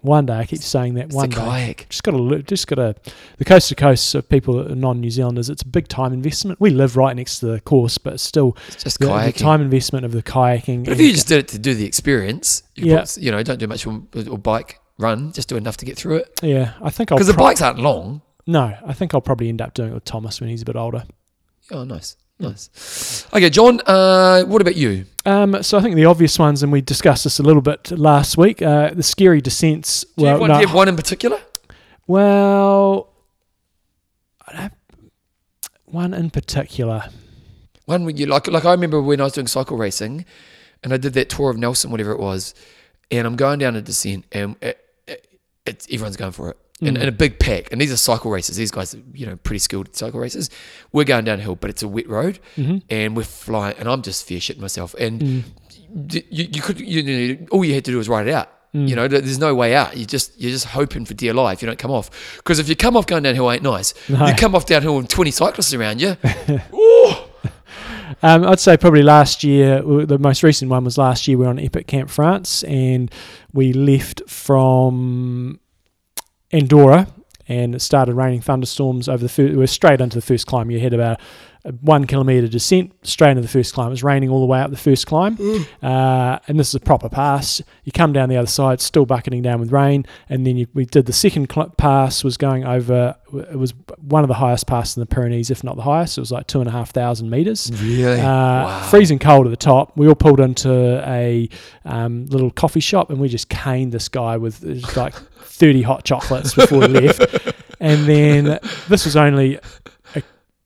one day. I keep saying that. It's one day. kayak. Just got to, just got to, the coast to coast of people non-New Zealanders. It's a big time investment. We live right next to the course, but still, It's just the, the time investment of the kayaking. but if you just did it to do the experience, you, Yeah. put, you know, don't do much or, or bike run, just do enough to get through it. yeah, I think I'll Because the bikes aren't long. No, I think I'll probably end up doing it with Thomas when he's a bit older. Oh, nice, nice. Okay, John. Uh, what about you? Um, so I think the obvious ones, and we discussed this a little bit last week. Uh, the scary descents. Do you, well, have one, no, do you have one in particular? well, one in particular. One where you like, like I remember when I was doing cycle racing, and I did that tour of Nelson, whatever it was, and I'm going down a descent, and it, it, everyone's going for it, Mm. in a big pack. And these are cycle races. These guys, are, you know, pretty skilled cycle racers. We're going downhill, but it's a wet road, hmm and we're flying, and I'm just fear shitting myself. And Mm. d- you, you could, you know, all you had to do was ride it out. Mm. You know, there's no way out. You just you're just hoping for dear life. You don't come off because if you come off going downhill, ain't nice. No. You come off downhill with 20 cyclists around you. Um, I'd say probably last year, the most recent one was last year. We were on Epic Camp France and we left from Andorra and it started raining thunderstorms over the first, we were straight into the first climb. You had about a one kilometre descent straight into the first climb. It was raining all the way up the first climb. Uh, and this is a proper pass. You come down the other side, still bucketing down with rain. And then you, we did the second cl- pass, was going over, it was one of the highest passes in the Pyrenees, if not the highest. It was like two and a half thousand metres. Really? Uh, Wow. Freezing cold at the top. We all pulled into a um, little coffee shop and we just caned this guy with like 30 hot chocolates before we left. And then this was only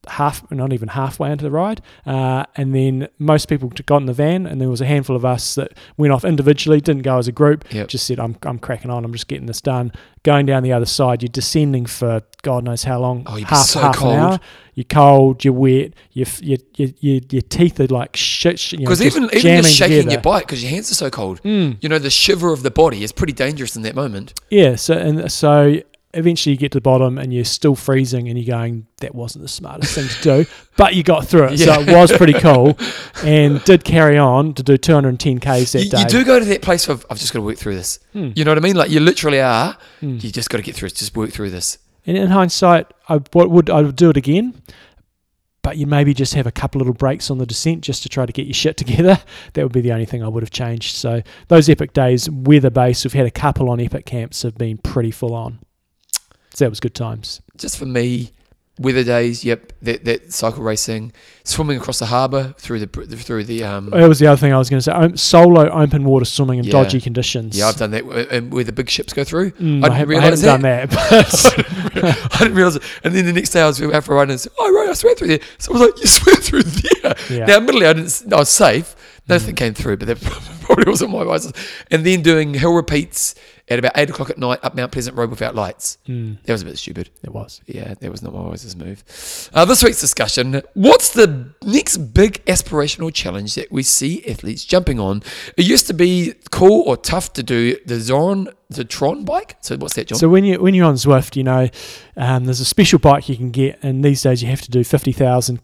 half, not even halfway into the ride. Uh, and then most people got in the van, and there was a handful of us that went off individually, didn't go as a group. Yep. Just said, "I'm I'm cracking on. I'm just getting this done." Going down the other side, you're descending for God knows how long. Oh, half so half cold. an hour. You're cold. You're wet. Your your your your, your teeth are like shit. sh- You know, Because even even jamming just shaking together. your bike because your hands are so cold. Mm. You know, the shiver of the body is pretty dangerous in that moment. Yeah, so and so eventually you get to the bottom and you're still freezing and you're going, that wasn't the smartest thing to do, but you got through it, Yeah. so it was pretty cool, and did carry on to do 210 k's that You, day. you do go to that place of I've just got to work through this. Hmm. You know what I mean? Like you literally are. Hmm. You just got to get through it. Just work through this. And in hindsight, I would I would do it again, but you maybe just have a couple little breaks on the descent just to try to get your shit together. That would be the only thing I would have changed. So those epic days, weather based, we've had a couple on epic camps have been pretty full on. So that was good times. Just for me, weather days. Yep, that, that cycle racing, swimming across the harbour through the through the um. That was the other thing I was going to say. Um, solo open water swimming in Yeah. dodgy conditions. Yeah, I've done that and where the big ships go through. Mm, I I, didn't have, I realise haven't done that. I didn't realise it. And then the next day I was out for a run and said, "Oh right, I swam through there." So I was like, "You swam through there." Yeah. Now, admittedly, I didn't. I was safe. Nothing Mm. came through, but that probably wasn't my advice. And then doing hill repeats at about eight o'clock at night up Mount Pleasant Road without lights. Mm, That was a bit stupid. it was. Yeah, that was not my wisest move. Uh, this week's discussion What's the next big aspirational challenge that we see athletes jumping on? It used to be cool or tough to do the Zoran, the Tron bike. So, what's that, John? So when you when you're on Zwift, you know, um, there's a special bike you can get, and these days you have to do fifty thousand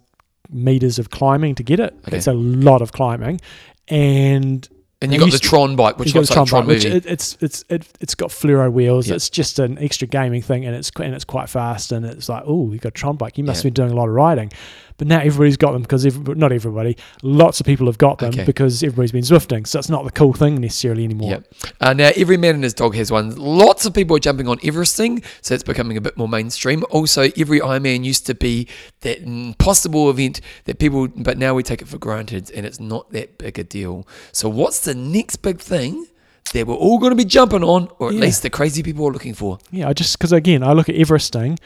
meters of climbing to get it. Okay. It's a lot of climbing, and and you got the Tron bike, which looks like a Tron bike, which movie. it, it's it's it, it's got fluoro wheels. Yeah. It's just an extra gaming thing, and it's and it's quite fast. And it's like, oh, you got a Tron bike. You must Yeah. have been doing a lot of riding. But now everybody's got them because every, not everybody, lots of people have got them Okay. because everybody's been Zwifting. So it's not the cool thing necessarily anymore. Yep. Uh, now, every man and his dog has one. Lots of people are jumping on Everesting, so it's becoming a bit more mainstream. Also, every Ironman used to be that impossible event that people, but now we take it for granted, and it's not that big a deal. So, what's the next big thing that we're all going to be jumping on, or at Yeah. least the crazy people are looking for? Yeah, I just because again, I look at Everesting.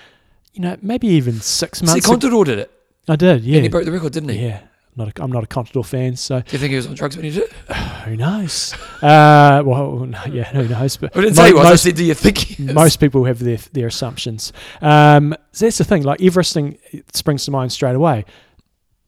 You know, maybe even six months. ago, Contador did it, I did. Yeah, and he broke the record, didn't he? yeah. Not a, I'm not a Contador fan, so Do you think he was on drugs when he did it? who knows? uh, well, no, yeah, who knows? But I didn't mo- say he was. I most- said, do you think most people have their their assumptions. Um, so that's the thing. Like Everesting it springs to mind straight away.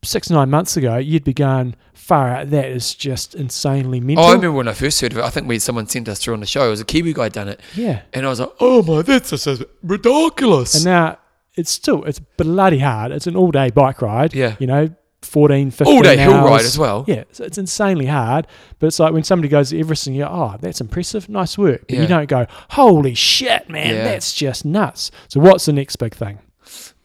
Six nine months ago, you'd be going far out. That is just insanely mental. Oh, I remember when I first heard of it. I think we someone sent us through on the show. It was a Kiwi guy done it, yeah, and I was like, "Oh my, that's just ridiculous." and now it's still it's bloody hard. It's an all day bike ride. Yeah. you know, 14, 15 all day hill ride as well. Yeah, so it's insanely hard. But it's like when somebody goes to Everest and you go, oh, that's impressive, nice work. But Yeah. you don't go, holy shit, man, Yeah. that's just nuts. So what's the next big thing?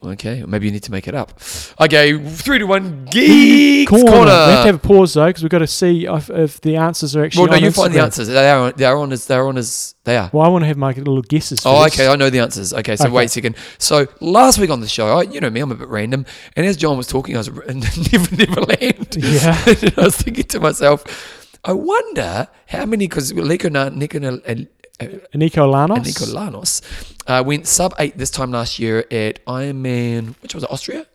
Okay, or maybe you need to make it up. Okay, three to one, geeks corner. We have to have a pause though because we've got to see if, if the answers are actually. well, no, on you find the answers. They are. They are on as. They are on as. They are. Well, I want to have my little guesses. Oh, okay. I know the answers. Okay, so Okay. wait a second. So last week on the show, I, you know me, I'm a bit random, and as John was talking, I was never, never land. Yeah. I was thinking to myself, I wonder how many because Eneko and Eneko Llanos. Eneko Llanos uh, went sub eight this time last year at Ironman, which was it, Austria.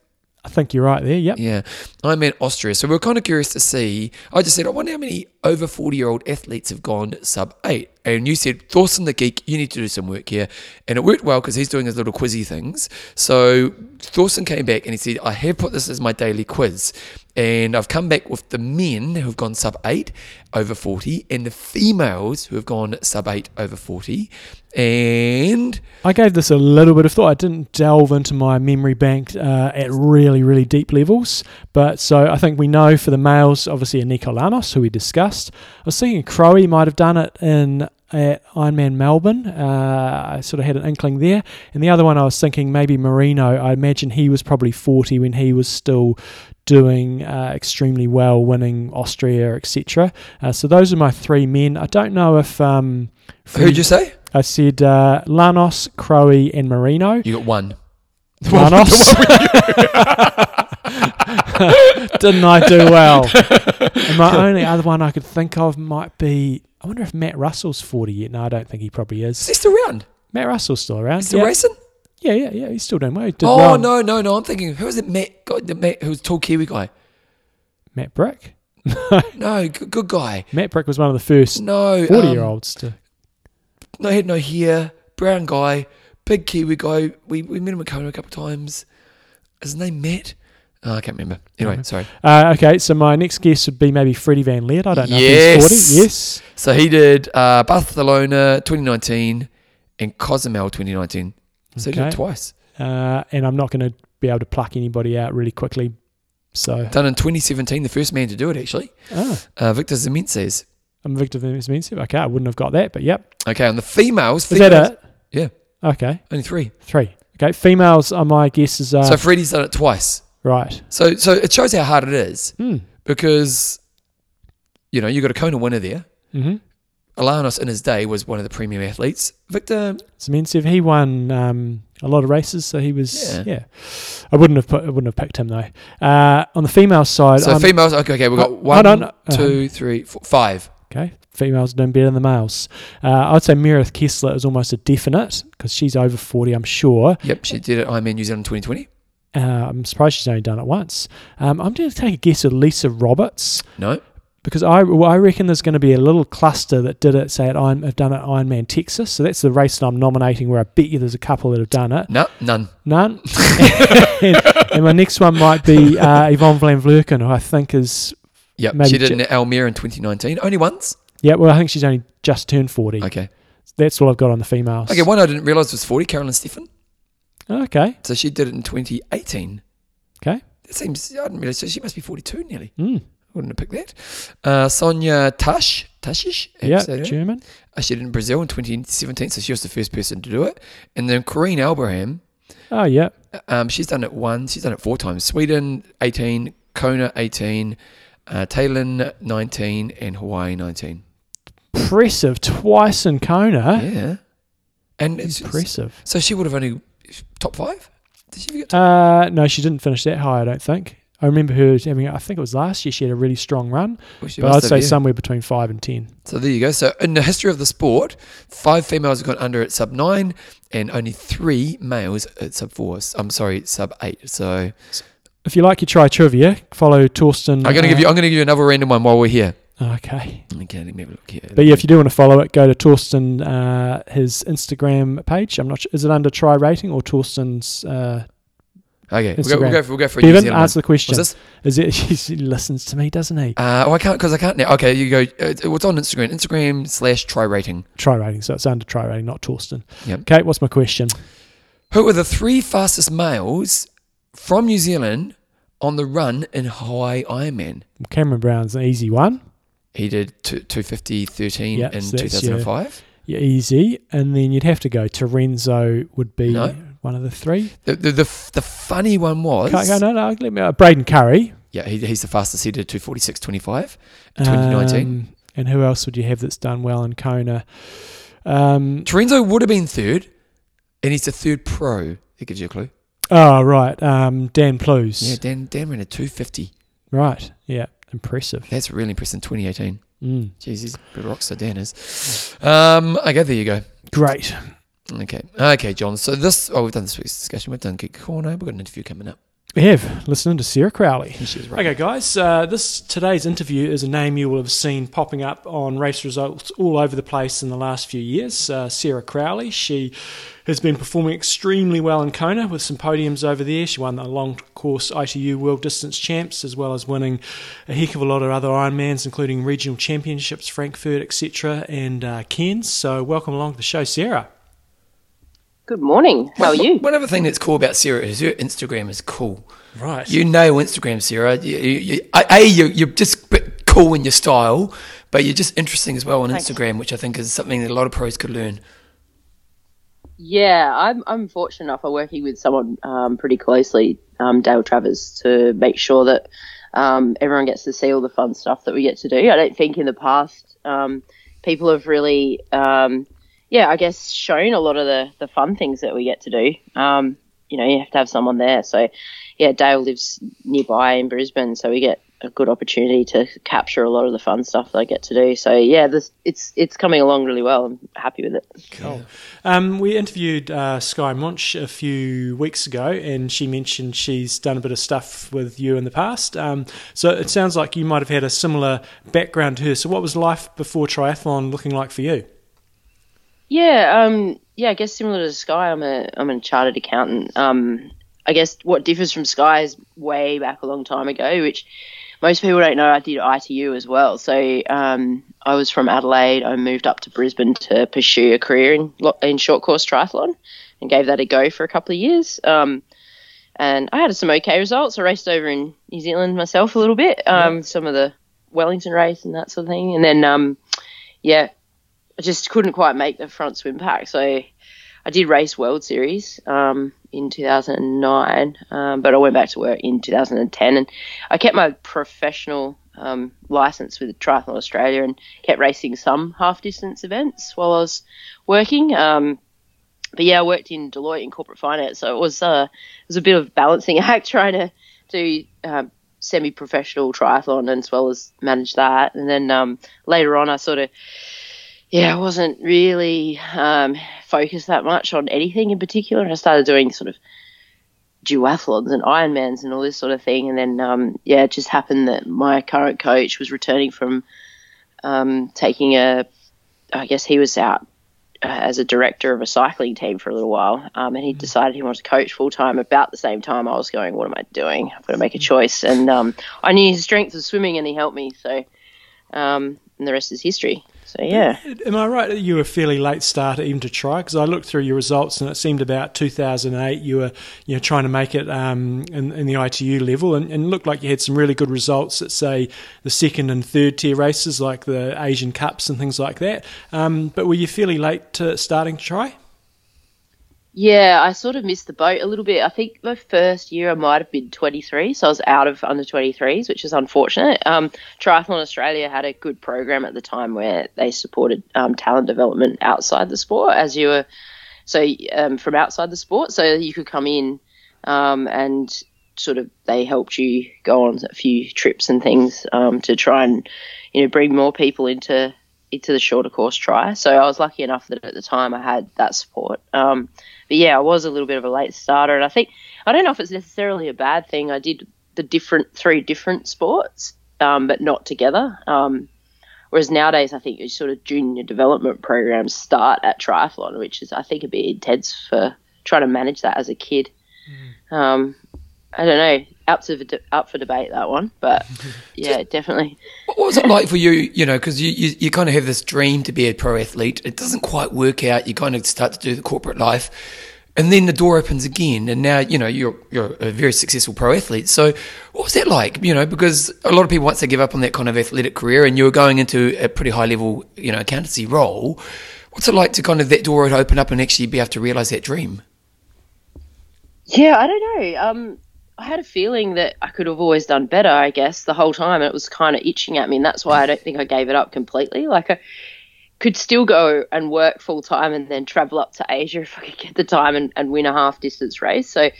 I think you're right there. Yep. Yeah, I'm Austria. So we're kind of curious to see. I just said, I wonder how many over 40 year old athletes have gone sub eight. And you said, Thorsten the Geek, you need to do some work here. And it worked well because he's doing his little quizzy things. So Thorsten came back and he said, I have put this as my daily quiz. And I've come back with the men who've gone sub eight over 40 and the females who have gone sub eight over 40. And I gave this a little bit of thought. I didn't delve into my memory bank uh, at really, really deep levels. But so I think we know for the males, obviously, a Eneko Llanos, who we discussed. I was thinking Crowie might have done it in at Ironman Melbourne. Uh, I sort of had an inkling there. And the other one I was thinking maybe Marino. I imagine he was probably 40 when he was still doing uh, extremely well, winning Austria, etc. Uh, so those are my three men. I don't know if. Um, who'd you say? I said uh, Llanos, Crowie, and Marino. You got one. Llanos. Didn't I do well? And my only other one I could think of might be. I wonder if Matt Russell's 40 yet. No, I don't think he probably Is is. he still around? Matt Russell's still around. Still yeah. racing? Yeah, yeah, yeah. He's still doing well. He did Oh well. no, no, no! I'm thinking, who was it? Matt, guy, the Matt, who was tall Kiwi guy? Matt Brick. No, good, good guy. Matt Brick was one of the first No, 40 um, year olds to. No head, no hair, brown guy, big Kiwi guy. We we met him at a couple of times. Is his name Matt? Oh, I can't remember. Anyway, Okay. sorry. Uh, okay, so my next guess would be maybe Freddie Van Lierde. I don't know if Yes. he's 40. Yes. So he did uh, Barcelona 2019 and Cozumel 2019. So he did it twice. Uh, and I'm not going to be able to pluck anybody out really quickly. So, Done in 2017, the first man to do it actually. Uh, Victor Zyemtsev. I'm Victor Zyemtsev. Okay, I wouldn't have got that, but yep. Okay, on the females, Is that it? Yeah, Okay, only three. three. Okay, females are my guesses are so Freddie's done it twice. Right. So so it shows how hard it is Hmm. because you know you got a Kona winner there. Mm-hmm. Alanos in his day was one of the premium athletes. Victor, Zyemtsev, he won um, a lot of races, so he was Yeah. yeah. I wouldn't have put, I wouldn't have picked him though. Uh, on the female side, so I'm- females. Okay, okay, we've got Oh, one, on. two, three, four, five. Okay, females doing better than the males. Uh, I'd say Meredith Kessler is almost a definite because she's over 40, I'm sure. Yep, she did it Ironman New Zealand 2020. Uh, I'm surprised she's only done it once. Um, I'm going to take a guess at Lisa Roberts No, because I, well, I reckon there's going to be a little cluster that did it, say, at Iron, have done it at Ironman Texas. So that's the race that I'm nominating where I bet you there's a couple that have done it. no, none. None. and, and my next one might be uh, Yvonne Van Vlerken, who I think is, Yep, Maybe she did ju- in Almere in 2019. Only once. yeah, well, I think she's only just turned 40. Okay. That's all I've got on the females. Okay, one I didn't realise was 40, Caroline Steffen. Okay. So she did it in 2018. Okay. That seems, I didn't realise, so she must be 42 nearly. Mm. Wouldn't have picked that. Uh, Sonja Tash, Tajsich? Yeah. German. Uh, she did it in Brazil in 2017, so she was the first person to do it. And then Corinne Abraham, Oh, yeah. um, she's done it once, she's done it four times. Sweden 18, Kona 18, uh, Tallinn 19, and Hawaii 19. Impressive. Twice in Kona. Yeah. And it's, Impressive. so she would have only top five? Did she get top Uh, no, she didn't finish that high, I don't think. I remember her having, I think it was last year, she had a really strong run, well, but I'd say somewhere between five and 10. So there you go. So in the history of the sport, five females have gone under at sub nine, and only three males at sub four. I'm sorry, sub eight. So If you like your try trivia, follow Thorsten. I'm gonna give uh, you. I'm gonna give you another random one while we're here. Okay. Okay, let me have a look here. But yeah, if you do want to follow it, go to Thorsten, uh, his Instagram page. I'm not sure, is it under try rating or Thorsten's? Uh, okay, we'll go, we'll go for we'll go for Bevan, answer the question. What's this? Is it, he listens to me, doesn't he? Uh, oh, I can't because I can't now. Okay, you go. Uh, what's on Instagram? Instagram slash try rating. Try rating. So it's under try rating, not Thorsten. Yep. Okay, what's my question? Who are the three fastest males from New Zealand on the run in Hawaii Ironman? Cameron Brown's an easy one. He did two, 250 13 Yep, in so that's your- 2005. Yeah, easy. And then you'd have to go Terenzo would be No. one of the three. The, the, the, the funny one was. Can't go, no, no, let me, uh, Braden Currie. Yeah, he, he's the fastest. He did 246.25 in 2019. Um, and who else would you have that's done well in Kona? Um, Terenzo would have been third, and he's the third pro. It gives you a clue. oh, right. Um, Dan Plews. Yeah, Dan, Dan ran a 250. Right. Yeah. Impressive. That's really impressive in 2018. Mm. Jeez, he's a bit of Dan is. Um, okay, there you go. Great. Okay. Okay, John. So this, oh, we've done this week's discussion. We've done Geek Corner. We've got an interview coming up. We have listening to Sarah Crowley. Here right Okay, guys. Uh, this today's interview is a name you will have seen popping up on race results all over the place in the last few years. Uh, Sarah Crowley. She has been performing extremely well in Kona with some podiums over there. She won the long course ITU World Distance Champs as well as winning a heck of a lot of other Ironmans, including regional championships, Frankfurt, etc., and uh, Cairns. So, welcome along to the show, Sarah. Good morning. How are you? One other thing that's cool about Sarah is her Instagram is cool. Right. You know Instagram, Sarah. You, you, you, a, you, you're just bit cool in your style, but you're just interesting as well on Thanks. Instagram, which I think is something that a lot of pros could learn. Yeah, I'm I'm fortunate enough. I'm working with someone um, pretty closely, um, Dale Travers, to make sure that um, everyone gets to see all the fun stuff that we get to do. I don't think in the past um, people have really, um, yeah, I guess shown a lot of the the fun things that we get to do. Um, you know, you have to have someone there. So, yeah, Dale lives nearby in Brisbane, so we get a good opportunity to capture a lot of the fun stuff that I get to do. So yeah, this it's it's coming along really well. I'm happy with it. Cool. Um, we interviewed uh, Skye Moench a few weeks ago, and she mentioned she's done a bit of stuff with you in the past. Um, so it sounds like you might have had a similar background to her. So what was life before triathlon looking like for you? Yeah, um, yeah, I guess similar to Skye, I'm a I'm a chartered accountant. Um, I guess what differs from Skye is way back a long time ago, which most people don't know. I did ITU as well, so um, I was from Adelaide. I moved up to Brisbane to pursue a career in in short course triathlon, and gave that a go for a couple of years. Um, and I had some okay results. I raced over in New Zealand myself a little bit, um, yeah. some of the Wellington race and that sort of thing, and then um, yeah, I just couldn't quite make the front swim pack. So I did race World Series um, in 2009, um, but I went back to work in 2010, and I kept my professional um, license with Triathlon Australia and kept racing some half distance events while I was working. Um, but yeah, I worked in Deloitte in corporate finance, so it was uh, it was a bit of balancing act trying to do um, semi professional triathlon as well as manage that. And then um, later on, I sort of yeah, I wasn't really um, focused that much on anything in particular. I started doing sort of duathlons and Ironmans and all this sort of thing. And then, um, yeah, it just happened that my current coach was returning from um, taking a, I guess he was out uh, as a director of a cycling team for a little while. Um, and he mm. decided he wanted to coach full time about the same time I was going, what am I doing? I've got to make a mm. choice. And um, I knew his strength was swimming and he helped me. So, um, and the rest is history. So yeah. Am I right that you were a fairly late starter even to try? Because I looked through your results and it seemed about 2008 you were you know trying to make it um, in, in, the ITU level and, and looked like you had some really good results at say the second and third tier races like the Asian Cups and things like that. Um, but were you fairly late to starting to try? Yeah, I sort of missed the boat a little bit. I think my first year I might have been 23, so I was out of under 23s, which is unfortunate. Um, Triathlon Australia had a good program at the time where they supported um, talent development outside the sport, as you were so um, from outside the sport, so you could come in um, and sort of they helped you go on a few trips and things um, to try and you know bring more people into into the shorter course try. So I was lucky enough that at the time I had that support. Um, but yeah, I was a little bit of a late starter, and I think I don't know if it's necessarily a bad thing. I did the different three different sports, um, but not together. Um, whereas nowadays, I think you sort of junior development programs start at triathlon, which is I think a bit intense for trying to manage that as a kid. Mm. I don't know up to de- up for debate that one, but yeah, so, definitely. What was it like for you? You know, because you, you, you kind of have this dream to be a pro athlete. It doesn't quite work out. You kind of start to do the corporate life, and then the door opens again, and now you know you're you're a very successful pro athlete. So, what was that like? You know, because a lot of people once they give up on that kind of athletic career, and you're going into a pretty high level, you know, accountancy role. What's it like to kind of that door open up and actually be able to realize that dream? Yeah, I don't know. Um, I had a feeling that I could have always done better, I guess, the whole time. It was kind of itching at me, and that's why I don't think I gave it up completely. Like, I could still go and work full time and then travel up to Asia if I could get the time and, and win a half distance race. So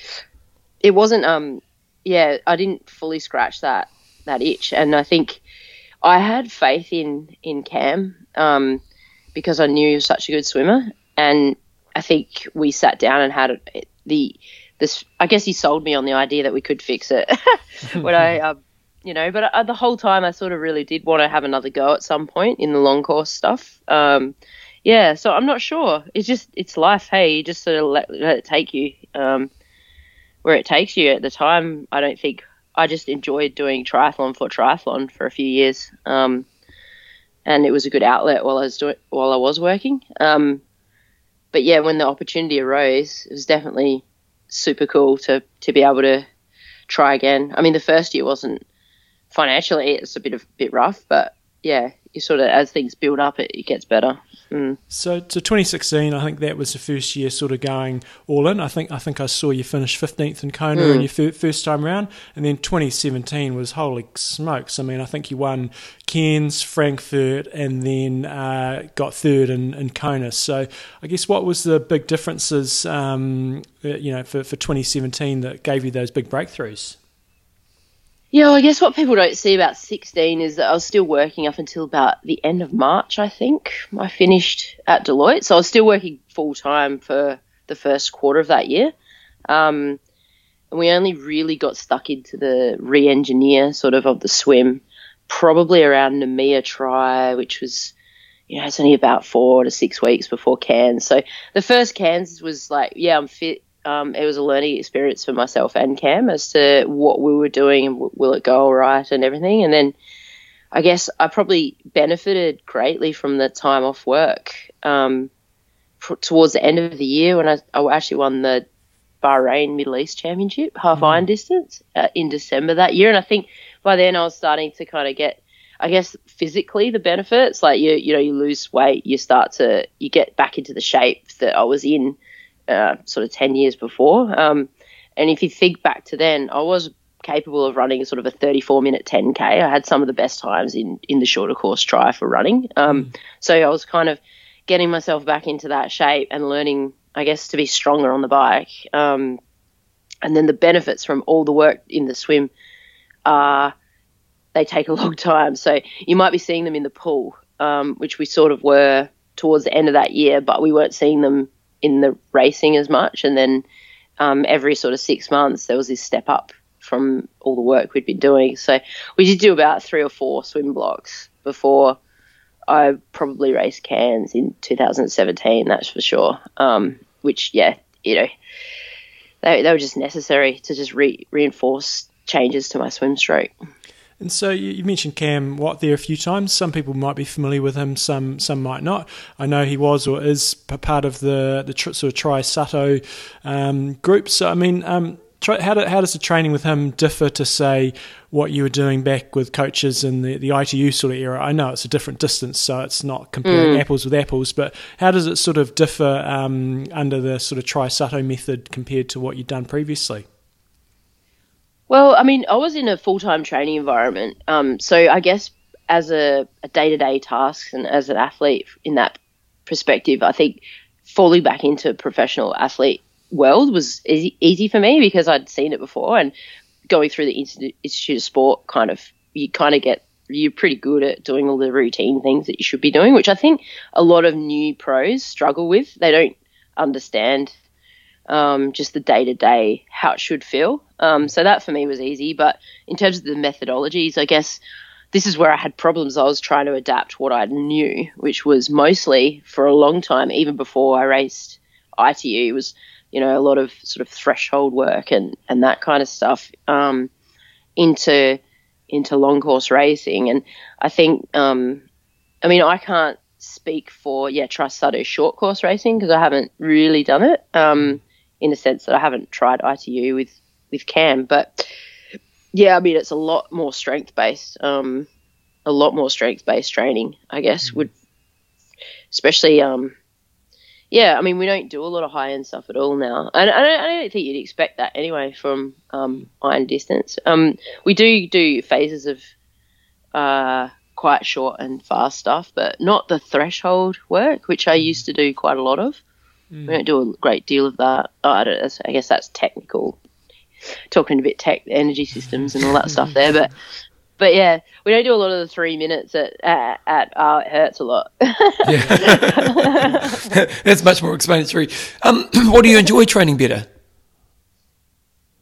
it wasn't, um, yeah, I didn't fully scratch that that itch, and I think I had faith in in Cam um, because I knew he was such a good swimmer, and I think we sat down and had the this I guess he sold me on the idea that we could fix it when I um, you know but uh, the whole time I sort of really did want to have another go at some point in the long course stuff. Um, yeah so I'm not sure. It's just it's life. Hey you just sort of let, let it take you um, where it takes you. At the time I don't think I just enjoyed doing triathlon for triathlon for a few years um, and it was a good outlet while I was doing while I was working. Um, but yeah when the opportunity arose it was definitely super cool to to be able to try again. I mean, the first year wasn't financially; it's a bit of bit rough, but yeah, you sort of as things build up, it, it gets better. Mm. So, so 2016, I think that was the first year sort of going all in. I think I think I saw you finish 15th in Kona mm. in your fir- first time around, and then 2017 was holy smokes. I mean, I think you won Cairns, Frankfurt, and then uh, got third in, in Kona. So, I guess what was the big differences, um, you know, for, for 2017 that gave you those big breakthroughs? Yeah, I guess what people don't see about 16 is that I was still working up until about the end of March, I think. I finished at Deloitte. So I was still working full time for the first quarter of that year. Um, and we only really got stuck into the re engineer sort of of the swim probably around Noumea Try, which was, you know, it's only about four to six weeks before Cairns. So the first Cairns was like, yeah, I'm fit um, it was a learning experience for myself and Cam as to what we were doing and w- will it go all right and everything. And then I guess I probably benefited greatly from the time off work um, pr- towards the end of the year when I, I actually won the Bahrain Middle East Championship half mm. iron distance uh, in December that year. And I think by then I was starting to kind of get, I guess, physically the benefits. Like you, you know, you lose weight, you start to, you get back into the shape that I was in uh, sort of 10 years before. Um, and if you think back to then, I was capable of running sort of a 34 minute 10K. I had some of the best times in, in the shorter course try for running. Um, mm. So I was kind of getting myself back into that shape and learning, I guess, to be stronger on the bike. Um, and then the benefits from all the work in the swim are they take a long time. So you might be seeing them in the pool, um, which we sort of were towards the end of that year, but we weren't seeing them in the racing as much. And then um, every sort of six months, there was this step up from all the work we'd been doing. So we did do about three or four swim blocks before I probably raced Cairns in 2017. That's for sure. Um, which, yeah, you know, they, they were just necessary to just re- reinforce changes to my swim stroke. And so you mentioned Cam Watt there a few times. Some people might be familiar with him, some some might not. I know he was or is part of the the sort of Trisutto um, group. So I mean, um, how, do, how does the training with him differ to say what you were doing back with coaches in the, the ITU sort of era? I know it's a different distance, so it's not comparing mm. apples with apples, but how does it sort of differ um, under the sort of Trisutto method compared to what you'd done previously? Well, I mean, I was in a full time training environment. Um, so I guess as a day to day task and as an athlete in that perspective, I think falling back into professional athlete world was easy, easy for me because I'd seen it before and going through the Institute, of Sport kind of, you kind of get, you're pretty good at doing all the routine things that you should be doing, which I think a lot of new pros struggle with. They don't understand um, just the day to day how it should feel. Um, so that for me was easy. But in terms of the methodologies, I guess this is where I had problems. I was trying to adapt what I knew, which was mostly for a long time, even before I raced ITU, was you know a lot of sort of threshold work and and that kind of stuff um, into into long course racing. And I think, um, I mean, I can't speak for yeah Trisutto short course racing because I haven't really done it. Um, in a sense that I haven't tried ITU with with Cam, but yeah, I mean it's a lot more strength based, um, a lot more strength based training. I guess mm. would, especially um, yeah, I mean we don't do a lot of high end stuff at all now, and I don't, I don't think you'd expect that anyway from um, iron distance. Um, we do do phases of uh, quite short and fast stuff, but not the threshold work, which I used to do quite a lot of. Mm. We don't do a great deal of that. Oh, I, I, guess that's technical. Talking a bit tech, energy systems and all that stuff there, but but yeah, we don't do a lot of the three minutes at at, at oh, it hurts a lot. yeah, that's much more explanatory. Um, what do you enjoy training better?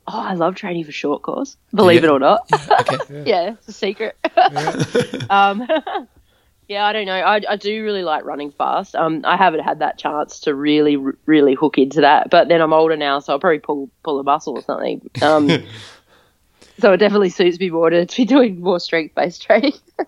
Oh, I love training for short course. Believe yeah. it or not. Yeah, okay. yeah. yeah, it's a secret. um, yeah, I don't know. I, I do really like running fast. Um, I haven't had that chance to really, really hook into that. But then I'm older now, so I'll probably pull pull a muscle or something. Um, so it definitely suits me more to, to be doing more strength based training.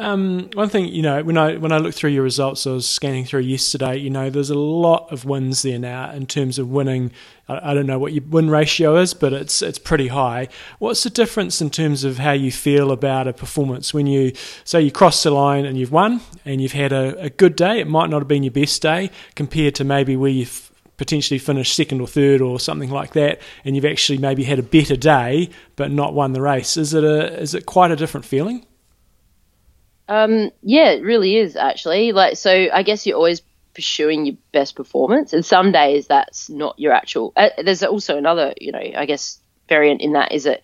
Um, one thing, you know, when I when I looked through your results, I was scanning through yesterday. You know, there's a lot of wins there now in terms of winning. I, I, don't know what your win ratio is, but it's it's pretty high. What's the difference in terms of how you feel about a performance when you say you cross the line and you've won and you've had a, a good day? It might not have been your best day compared to maybe where you've potentially finished second or third or something like that, and you've actually maybe had a better day but not won the race. Is it a is it quite a different feeling? Um, yeah, it really is actually. Like, so I guess you're always pursuing your best performance, and some days that's not your actual. Uh, there's also another, you know, I guess variant in that is that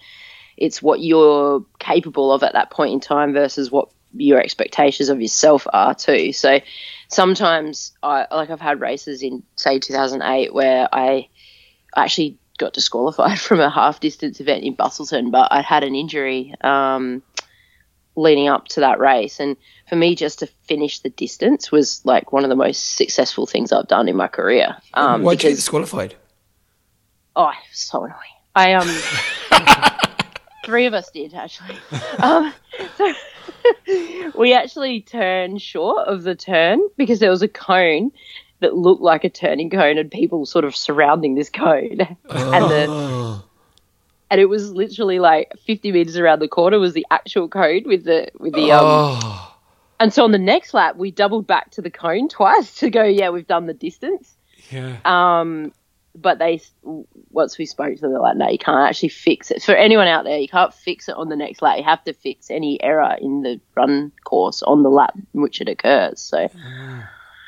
it's what you're capable of at that point in time versus what your expectations of yourself are too. So sometimes I like I've had races in say 2008 where I actually got disqualified from a half distance event in Busselton, but I had an injury um, leading up to that race, and for me just to finish the distance was like one of the most successful things I've done in my career. Um, Why'd you get disqualified? Oh, it was so annoying. I um, three of us did actually. Um, so we actually turned short of the turn because there was a cone that looked like a turning cone and people sort of surrounding this cone, and the Oh. And it was literally like 50 meters around the corner was the actual cone with the with the um. Oh. And so on the next lap, we doubled back to the cone twice to go. Yeah, we've done the distance. Yeah. Um, but they once we spoke to them, they're like, no, you can't actually fix it. For anyone out there, you can't fix it on the next lap. You have to fix any error in the run course on the lap in which it occurs. So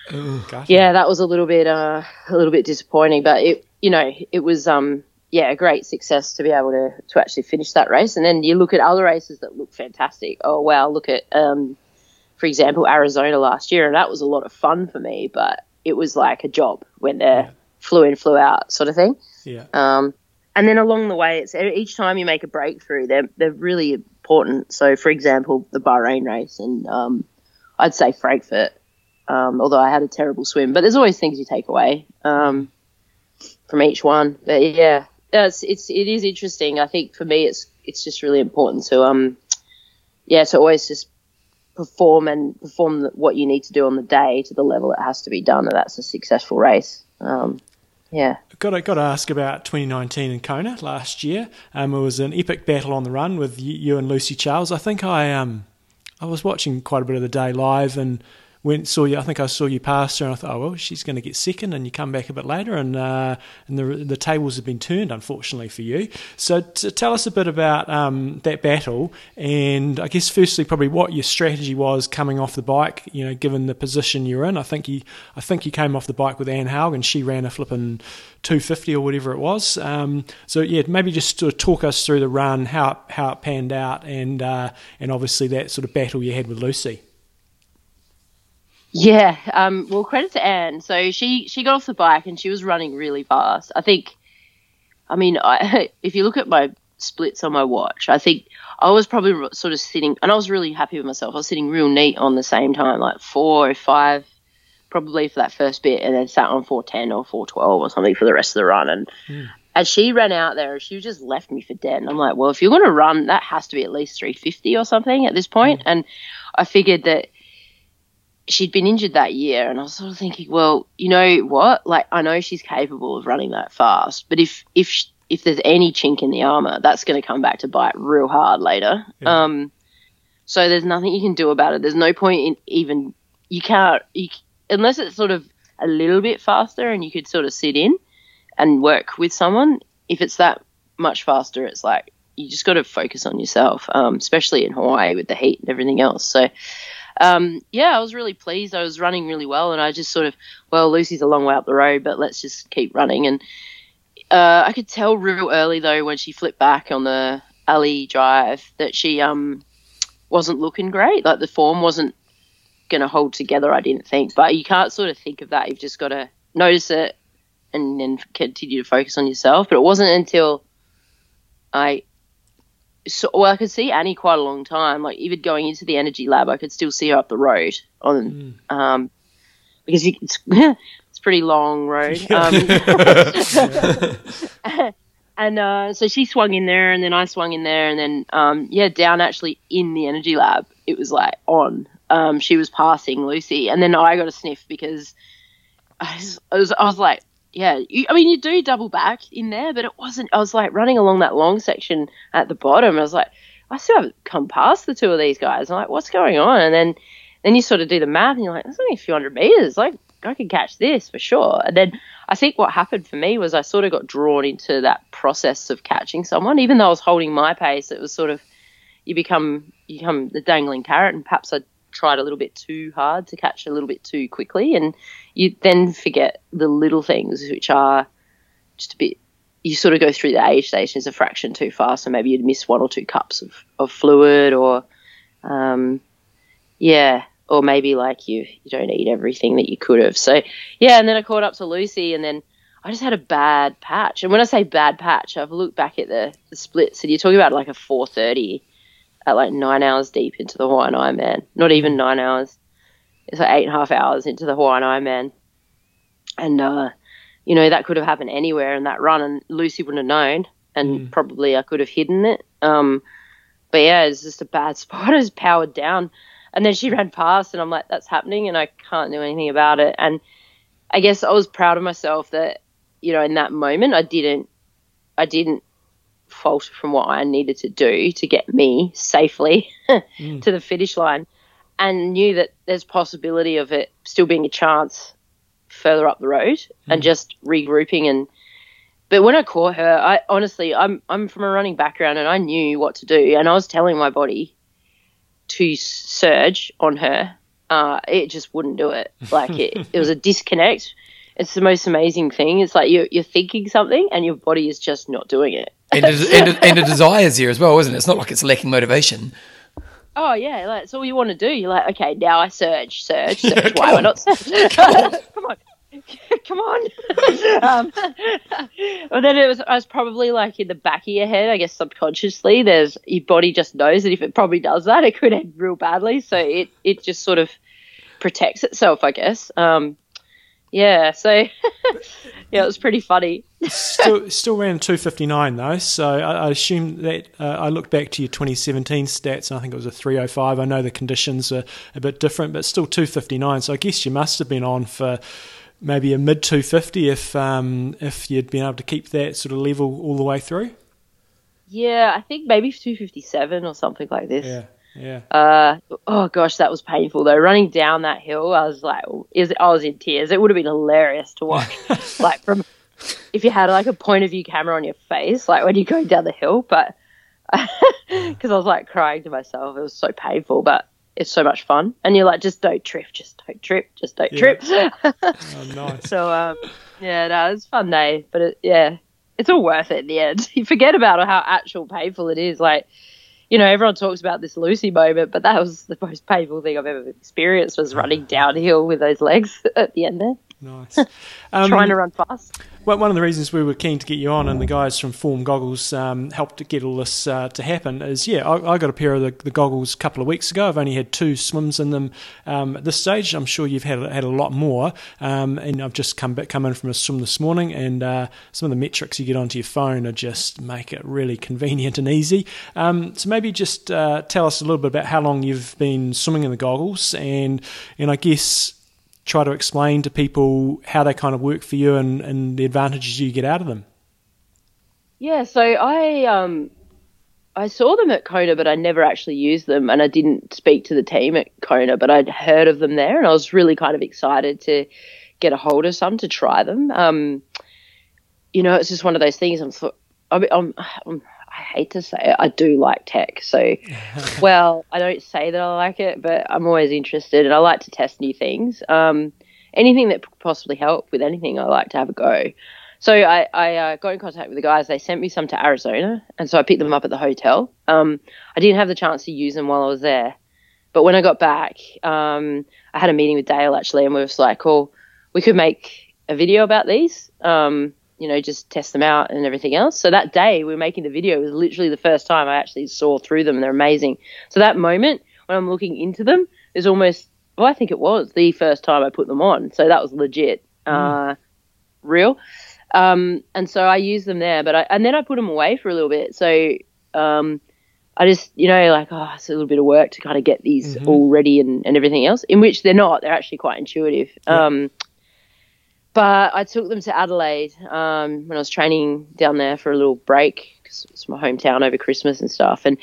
Gotcha. yeah, that was a little bit uh, a little bit disappointing, but it you know it was um yeah a great success to be able to to actually finish that race. And then you look at other races that look fantastic. Oh wow, look at um for example Arizona last year, and that was a lot of fun for me, but it was like a job when they're flew in flew out sort of thing. Yeah. Um, and then along the way, it's each time you make a breakthrough, they're they're really important. So, for example, the Bahrain race, and um, I'd say Frankfurt. Um, although I had a terrible swim, but there's always things you take away um, from each one. But yeah, it's it's it is interesting. I think for me, it's it's just really important to um, yeah, to always just perform and perform what you need to do on the day to the level it has to be done, and that's a successful race. Um, yeah. Got to, got to ask about 2019 in Kona last year. Um, it was an epic battle on the run with you, you and Lucy Charles. I think I um I was watching quite a bit of the day live and went saw you. I think I saw you pass her and I thought, oh well, she's going to get second, and you come back a bit later, and uh, and the the tables have been turned unfortunately for you. So to tell us a bit about um, that battle, and I guess firstly probably what your strategy was coming off the bike. You know, given the position you're in, I think you I think you came off the bike with Anne Haug, and she ran a flipping 250 or whatever it was. Um, so yeah, maybe just sort of talk us through the run, how it, how it panned out, and uh, and obviously that sort of battle you had with Lucy. Yeah. Um, well, credit to Anne. So she she got off the bike and she was running really fast. I think. I mean, I, if you look at my splits on my watch, I think I was probably sort of sitting, and I was really happy with myself. I was sitting real neat on the same time, like four or five, probably for that first bit, and then sat on four ten or four twelve or something for the rest of the run. And as she ran out there, she just left me for dead. And I'm like, well, if you're going to run, that has to be at least 350 or something at this point. And I figured that she'd been injured that year, and I was sort of thinking, well, you know what? Like, I know she's capable of running that fast, but if if if there's any chink in the armor, that's going to come back to bite real hard later. Yeah. Um, so there's nothing you can do about it. There's no point in even you can't you, unless it's sort of a little bit faster, and you could sort of sit in and work with someone. If it's that much faster, it's like you just got to focus on yourself, um, especially in Hawaii with the heat and everything else. So um, yeah, I was really pleased. I was running really well, and I just sort of, well, Lucy's a long way up the road, but let's just keep running. And uh, I could tell real early though when she flipped back on the Ali'i Drive that she um wasn't looking great. Like the form wasn't going to hold together. I didn't think, but you can't sort of think of that. You've just got to notice it and then continue to focus on yourself. But it wasn't until I so well, I could see Annie quite a long time. Like even going into the energy lab, I could still see her up the road on um because you, it's it's pretty long road. Um, and uh, so she swung in there, and then I swung in there, and then um, yeah, down actually in the energy lab, it was like on. Um, she was passing Lucy, and then I got a sniff because I was, I was, I was like, yeah, you, I mean, you do double back in there, but it wasn't. I was like running along that long section at the bottom. I was like, I still haven't come past the two of these guys. I'm like, what's going on? And then, then you sort of do the math, and you're like, there's only a few hundred meters. Like, I can catch this for sure. And then I think what happened for me was I sort of got drawn into that process of catching someone, even though I was holding my pace. It was sort of you become you become the dangling carrot, and perhaps I tried a little bit too hard to catch a little bit too quickly, and you then forget the little things which are just a bit you sort of go through the age stations a fraction too fast, so maybe you'd miss one or two cups of, of fluid, or um, yeah, or maybe like you you don't eat everything that you could have. So yeah, and then I caught up to Lucy, and then I just had a bad patch. And when I say bad patch, I've looked back at the, the splits, and you're talking about like a 4:30 at like nine hours deep into the Hawaiian Ironman. Not even nine hours. It's like eight and a half hours into the Hawaiian Ironman, and uh, you know that could have happened anywhere in that run, and Lucy wouldn't have known, and Mm. probably I could have hidden it. Um, but yeah, it's just a bad spot. I was powered down, and then she ran past, and I'm like, that's happening, and I can't do anything about it. And I guess I was proud of myself that you know in that moment I didn't, I didn't falter from what I needed to do to get me safely Mm. to the finish line, and knew that there's possibility of it still being a chance further up the road and just regrouping and but when I caught her, I honestly I'm I'm from a running background and I knew what to do and I was telling my body to surge on her. Uh, it just wouldn't do it. Like it, it was a disconnect. It's the most amazing thing. It's like you're, you're thinking something and your body is just not doing it. And a, and, a, and a desire's here as well, isn't it? It's not like it's lacking motivation. Oh yeah, like, that's all you want to do. You're like, okay, now I surge, surge, surge. Why am I not surge? Come on, come on. um, well, then it was. I was probably like in the back of your head, I guess subconsciously. There's your body just knows that if it probably does that, it could end real badly. So it it just sort of protects itself, I guess. Um, yeah. So yeah, it was pretty funny. still, still ran 259 though. So I, I assume that uh, I look back to your 2017 stats, and I think it was a 305. I know the conditions are a bit different, but still 259. So I guess you must have been on for maybe a mid 250 if um, if you'd been able to keep that sort of level all the way through. Yeah, I think maybe 257 or something like this. Yeah, yeah. Uh, oh gosh, that was painful though. Running down that hill, I was like, is I was in tears. It would have been hilarious to watch, like from if you had like a point of view camera on your face, like when you're going down the hill. But because I was like crying to myself, it was so painful, but it's so much fun. And you're like, just don't trip, just don't trip, just don't Yeah. trip. Oh, nice. so um, yeah, no, it's a fun day, but it, yeah, it's all worth it in the end. You forget about how actual painful it is, like you know, everyone talks about this Lucy moment, but that was the most painful thing I've ever experienced was running downhill with those legs at the end there, Nice. Um, trying to run fast. Well, one of the reasons we were keen to get you on, and the guys from Form Goggles um, helped to get all this uh, to happen, is yeah, I, I got a pair of the, the goggles a couple of weeks ago. I've only had two swims in them um, at this stage. I'm sure you've had had a lot more, um, and I've just come back come in from a swim this morning, and uh, some of the metrics you get onto your phone are just make it really convenient and easy. Um, so maybe just uh, tell us a little bit about how long you've been swimming in the goggles, and and I guess try to explain to people how they kind of work for you and, and the advantages you get out of them. Yeah, so I um I saw them at Kona, but I never actually used them, and I didn't speak to the team at Kona, but I'd heard of them there, and I was really kind of excited to get a hold of some to try them. Um, you know, it's just one of those things. I'm, I'm, I'm, I'm I hate to say it, I do like tech. So, well, I don't say that I like it, but I'm always interested, and I like to test new things. Um, anything that could possibly help with anything, I like to have a go. So I, I uh, got in contact with the guys. They sent me some to Arizona, and so I picked them up at the hotel. Um, I didn't have the chance to use them while I was there, but when I got back, um, I had a meeting with Dale actually, and we were just like, "Oh, we could make a video about these." Um, you know, just test them out and everything else. So that day we were making the video it was literally the first time I actually saw through them, they're amazing. So that moment when I'm looking into them is almost, well, I think it was the first time I put them on. So that was legit, uh, real. Um, and so I used them there, but I, and then I put them away for a little bit. So, um, I just, you know, like, oh, it's a little bit of work to kind of get these Mhm. all ready and, and everything else, in which they're not. They're actually quite intuitive. Yeah. Um, but I took them to Adelaide um, when I was training down there for a little break because it's my hometown over Christmas and stuff. And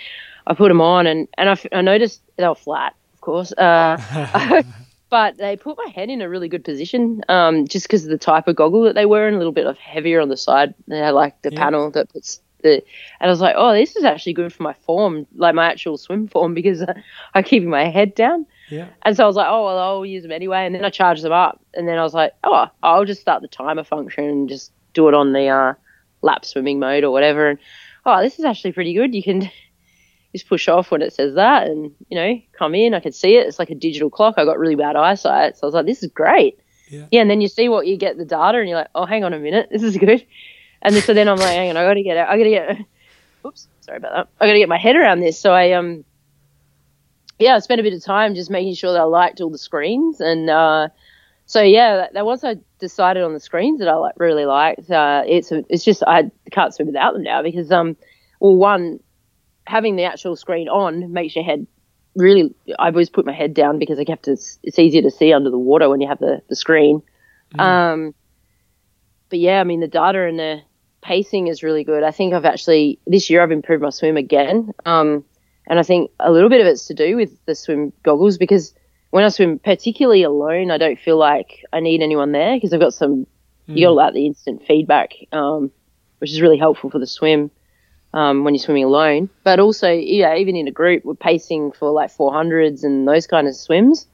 I put them on, and, and I, f- I noticed they were flat, of course. Uh, but they put my head in a really good position um, just because of the type of goggle that they were and a little bit of heavier on the side. They had like the Yeah. panel that puts the, and I was like, oh, this is actually good for my form, like my actual swim form because uh, I'm keeping my head down. Yeah. And so I was like, oh, well, I'll use them anyway. And then I charged them up. And then I was like, oh, I'll just start the timer function and just do it on the uh, lap swimming mode or whatever. And oh, this is actually pretty good. You can just push off when it says that, and you know, come in. I could see it. It's like a digital clock. I got really bad eyesight, so I was like, this is great. Yeah. yeah, and then you see what you get the data, and you're like, oh, hang on a minute, this is good. And so then I'm like, hang on, I got to get out. I got to get. Oops, sorry about that. I got to get my head around this. So I um, yeah, I spent a bit of time just making sure that I liked all the screens, and uh, so yeah, that, that once I decided on the screens that I like really liked, uh, it's it's just I can't swim without them now because um, well, one having the actual screen on makes your head really. I've always put my head down because I have to. It's easier to see under the water when you have the the screen. Um, but yeah, I mean the data and the pacing is really good. I think I've actually this year I've improved my swim again. Um, and I think a little bit of it's to do with the swim goggles because when I swim particularly alone, I don't feel like I need anyone there because I've got some. You got like the instant feedback, um, which is really helpful for the swim um, when you're swimming alone. But also, yeah, even in a group, we're pacing for like 400s and those kind of swims.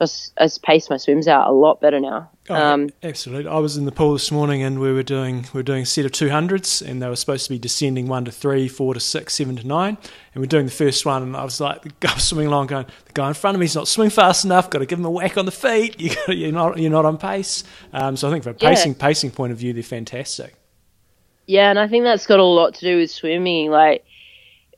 I pace my swims out a lot better now. Oh, Um, absolutely. I was in the pool this morning, and we were doing we were doing a set of two hundreds, and they were supposed to be descending one to three, four to six, seven to nine, and we're doing the first one, and I was like, the guy was swimming along, going, the guy in front of me's not swimming fast enough. Got to give him a whack on the feet. You got, you're not you're not on pace. Um, so I think from a Yeah. pacing pacing point of view, they're fantastic. Yeah, and I think that's got a lot to do with swimming, like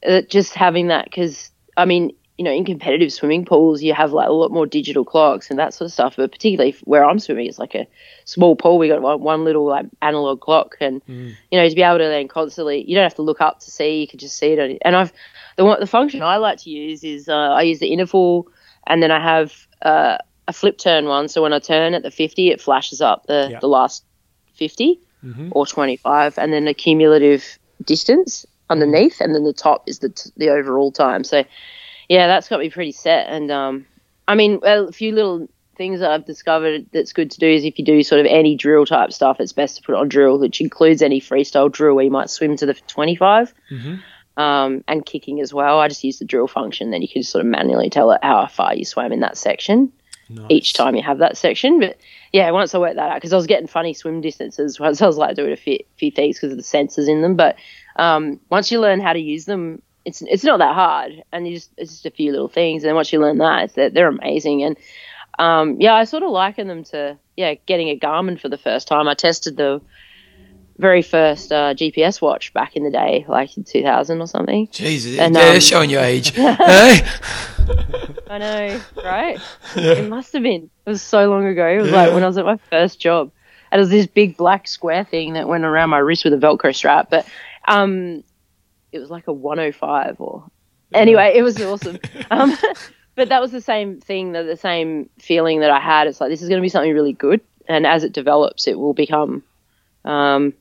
uh, just having that. Because I mean, you know, in competitive swimming pools, you have like a lot more digital clocks and that sort of stuff. But particularly where I'm swimming, it's like a small pool. We got one, one little like analog clock, and you know, to be able to then constantly, you don't have to look up to see. You can just see it. On, and I've the one the function I like to use is uh, I use the interval, and then I have uh, a flip turn one. So when I turn at the 50, it flashes up the Yeah. the last 50 or 25, and then a cumulative distance underneath, and then the top is the t- the overall time. So, yeah, that's got me pretty set. And um, I mean, well, a few little things that I've discovered that's good to do is if you do sort of any drill type stuff, it's best to put on drill, which includes any freestyle drill where you might swim to the 25. Um, and kicking as well. I just use the drill function. Then you can sort of manually tell it how far you swam in that section each time you have that section. But yeah, once I worked that out, because I was getting funny swim distances once I was like doing a few, few things because of the sensors in them. But um, once you learn how to use them, it's it's not that hard, and you just it's just a few little things. And once you learn that, it's, they're, they're amazing. And um, yeah, I sort of liken them to yeah getting a Garmin for the first time. I tested the very first uh, GPS watch back in the day, like in 2000 or something. Jesus, And, they're um, showing your age. hey? I know, right? It must have been. It was so long ago. It was like when I was at my first job. And it was this big black square thing that went around my wrist with a Velcro strap. But um, it was like a 105 or. Anyway, it was awesome. Um, but that was the same thing, the, the same feeling that I had. It's like, this is going to be something really good. And as it develops, it will become, um,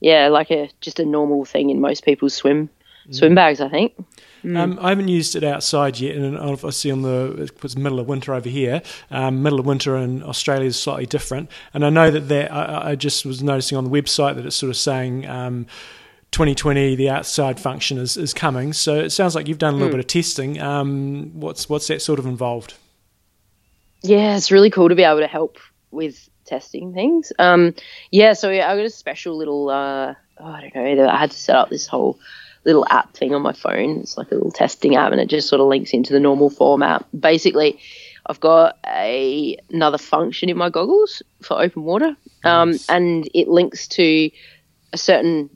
yeah, like a just a normal thing in most people's swim swim bags, I think. Um, I haven't used it outside yet, and obviously on the it's middle of winter over here. Um, middle of winter in Australia is slightly different, and I know that there. I, I just was noticing on the website that it's sort of saying. Um, 2020, the outside function is, is coming. So it sounds like you've done a little bit of testing. Um, what's what's that sort of involved? yeah, it's really cool to be able to help with testing things. Um, yeah, so yeah, I got a special little, uh, oh, I don't know, I had to set up this whole little app thing on my phone. It's like a little testing app, and it just sort of links into the normal format. Basically, I've got a another function in my goggles for open water, um, and it links to a certain.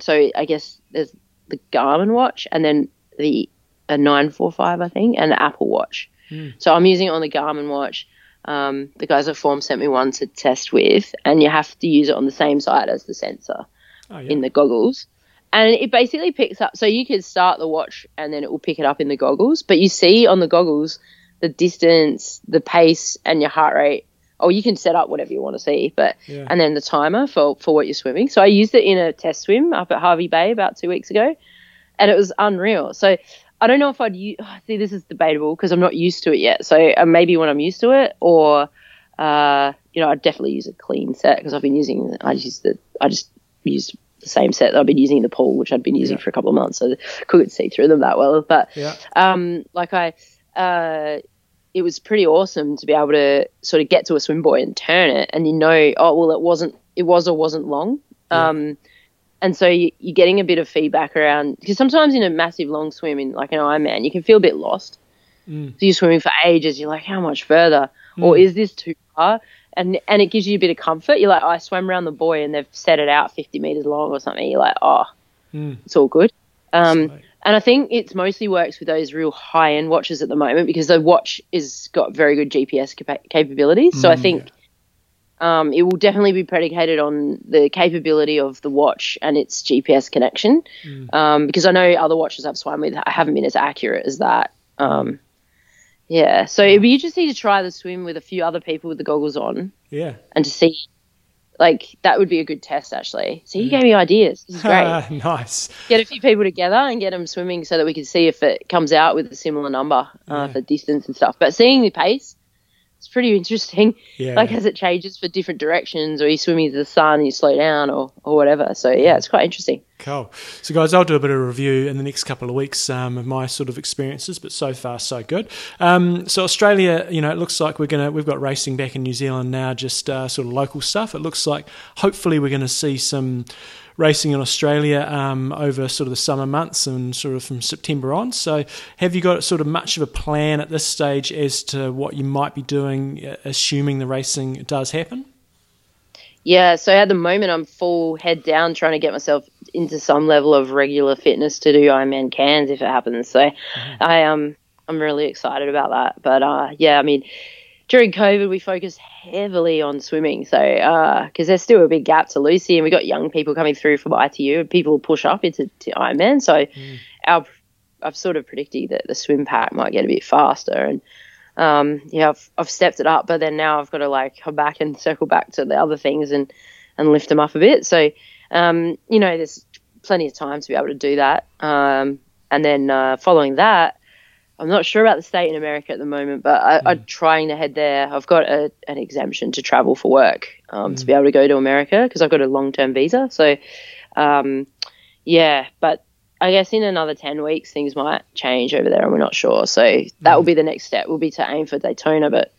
So I guess there's the Garmin watch, and then the a nine four five, I think, and the Apple Watch. So I'm using it on the Garmin watch. Um, the guys at Form sent me one to test with, and you have to use it on the same side as the sensor Oh, yeah. in the goggles. And it basically picks up, so you can start the watch and then it will pick it up in the goggles, but you see on the goggles the distance, the pace, and your heart rate. Or you can set up whatever you want to see, but Yeah. and then the timer for, for what you're swimming. So I used it in a test swim up at Hervey Bay about two weeks ago, and it was unreal. So I don't know if I'd use. See, this is debatable because I'm not used to it yet. So uh, maybe when I'm used to it, or uh, you know, I'd definitely use a clean set because I've been using. I just used the. I just used the same set that I've been using in the pool, which I'd been using Yeah. for a couple of months, so couldn't see through them that well. But Yeah. um, like I, uh, it was pretty awesome to be able to sort of get to a swim buoy and turn it, and you know, oh well, it wasn't, it was or wasn't long. Um, and so you, you're getting a bit of feedback around because sometimes in a massive long swim in like an Ironman, you can feel a bit lost. Mm. So you're swimming for ages. You're like, how much further? Or Mm. is this too far? And and it gives you a bit of comfort. You're like, I swam around the buoy and they've set it out 50 meters long or something. You're like, oh, Mm. it's all good. Um. And I think it mostly works with those real high end watches at the moment because the watch is got very good GPS capa- capabilities. So I Mm, think um, it will definitely be predicated on the capability of the watch and its GPS connection. Mm. Um, because I know other watches I've swum with haven't been as accurate as that. Um, yeah, so it'd be interesting to try the swim with a few other people with the goggles on Yeah. and to see. Like that would be a good test, actually. So you gave me ideas. This is great nice. get a few people together and get them swimming so that we can see if it comes out with a similar number uh, Yeah. for distance and stuff. But seeing the pace, it's pretty interesting. Yeah. Like as it changes for different directions, or you're swimming to the sun and you slow down, or or whatever. So yeah, it's quite interesting. Cool. So, guys, I'll do a bit of review in the next couple of weeks um, of my sort of experiences, but so far so good. Um, so, Australia, you know, it looks like we're gonna we've got racing back in New Zealand now, just uh, sort of local stuff. It looks like hopefully we're going to see some racing in Australia um, over sort of the summer months and sort of from September on. So, have you got sort of much of a plan at this stage as to what you might be doing, uh, assuming the racing does happen? Yeah. So at the moment, I'm full head down trying to get myself into some level of regular fitness to do Ironman Cairns if it happens. So I um I'm really excited about that. But uh, yeah, I mean. During COVID, we focused heavily on swimming, so because there's still a big gap to Lucy, and we've got young people coming through from ITU, and people push up into to Ironman. So, our I've sort of predicted that the swim pack might get a bit faster, and um, yeah, I've, I've stepped it up, but then now I've got to like come back and circle back to the other things and and lift them up a bit. So, um, you know, there's plenty of time to be able to do that. Um, and then uh, following that, I'm not sure about the state in America at the moment, but I, I'm trying to head there. I've got a, an exemption to travel for work um, to be able to go to America because I've got a long term visa. So, um, yeah, but I guess in another 10 weeks, things might change over there and we're not sure. So that will be the next step, will be to aim for Daytona, but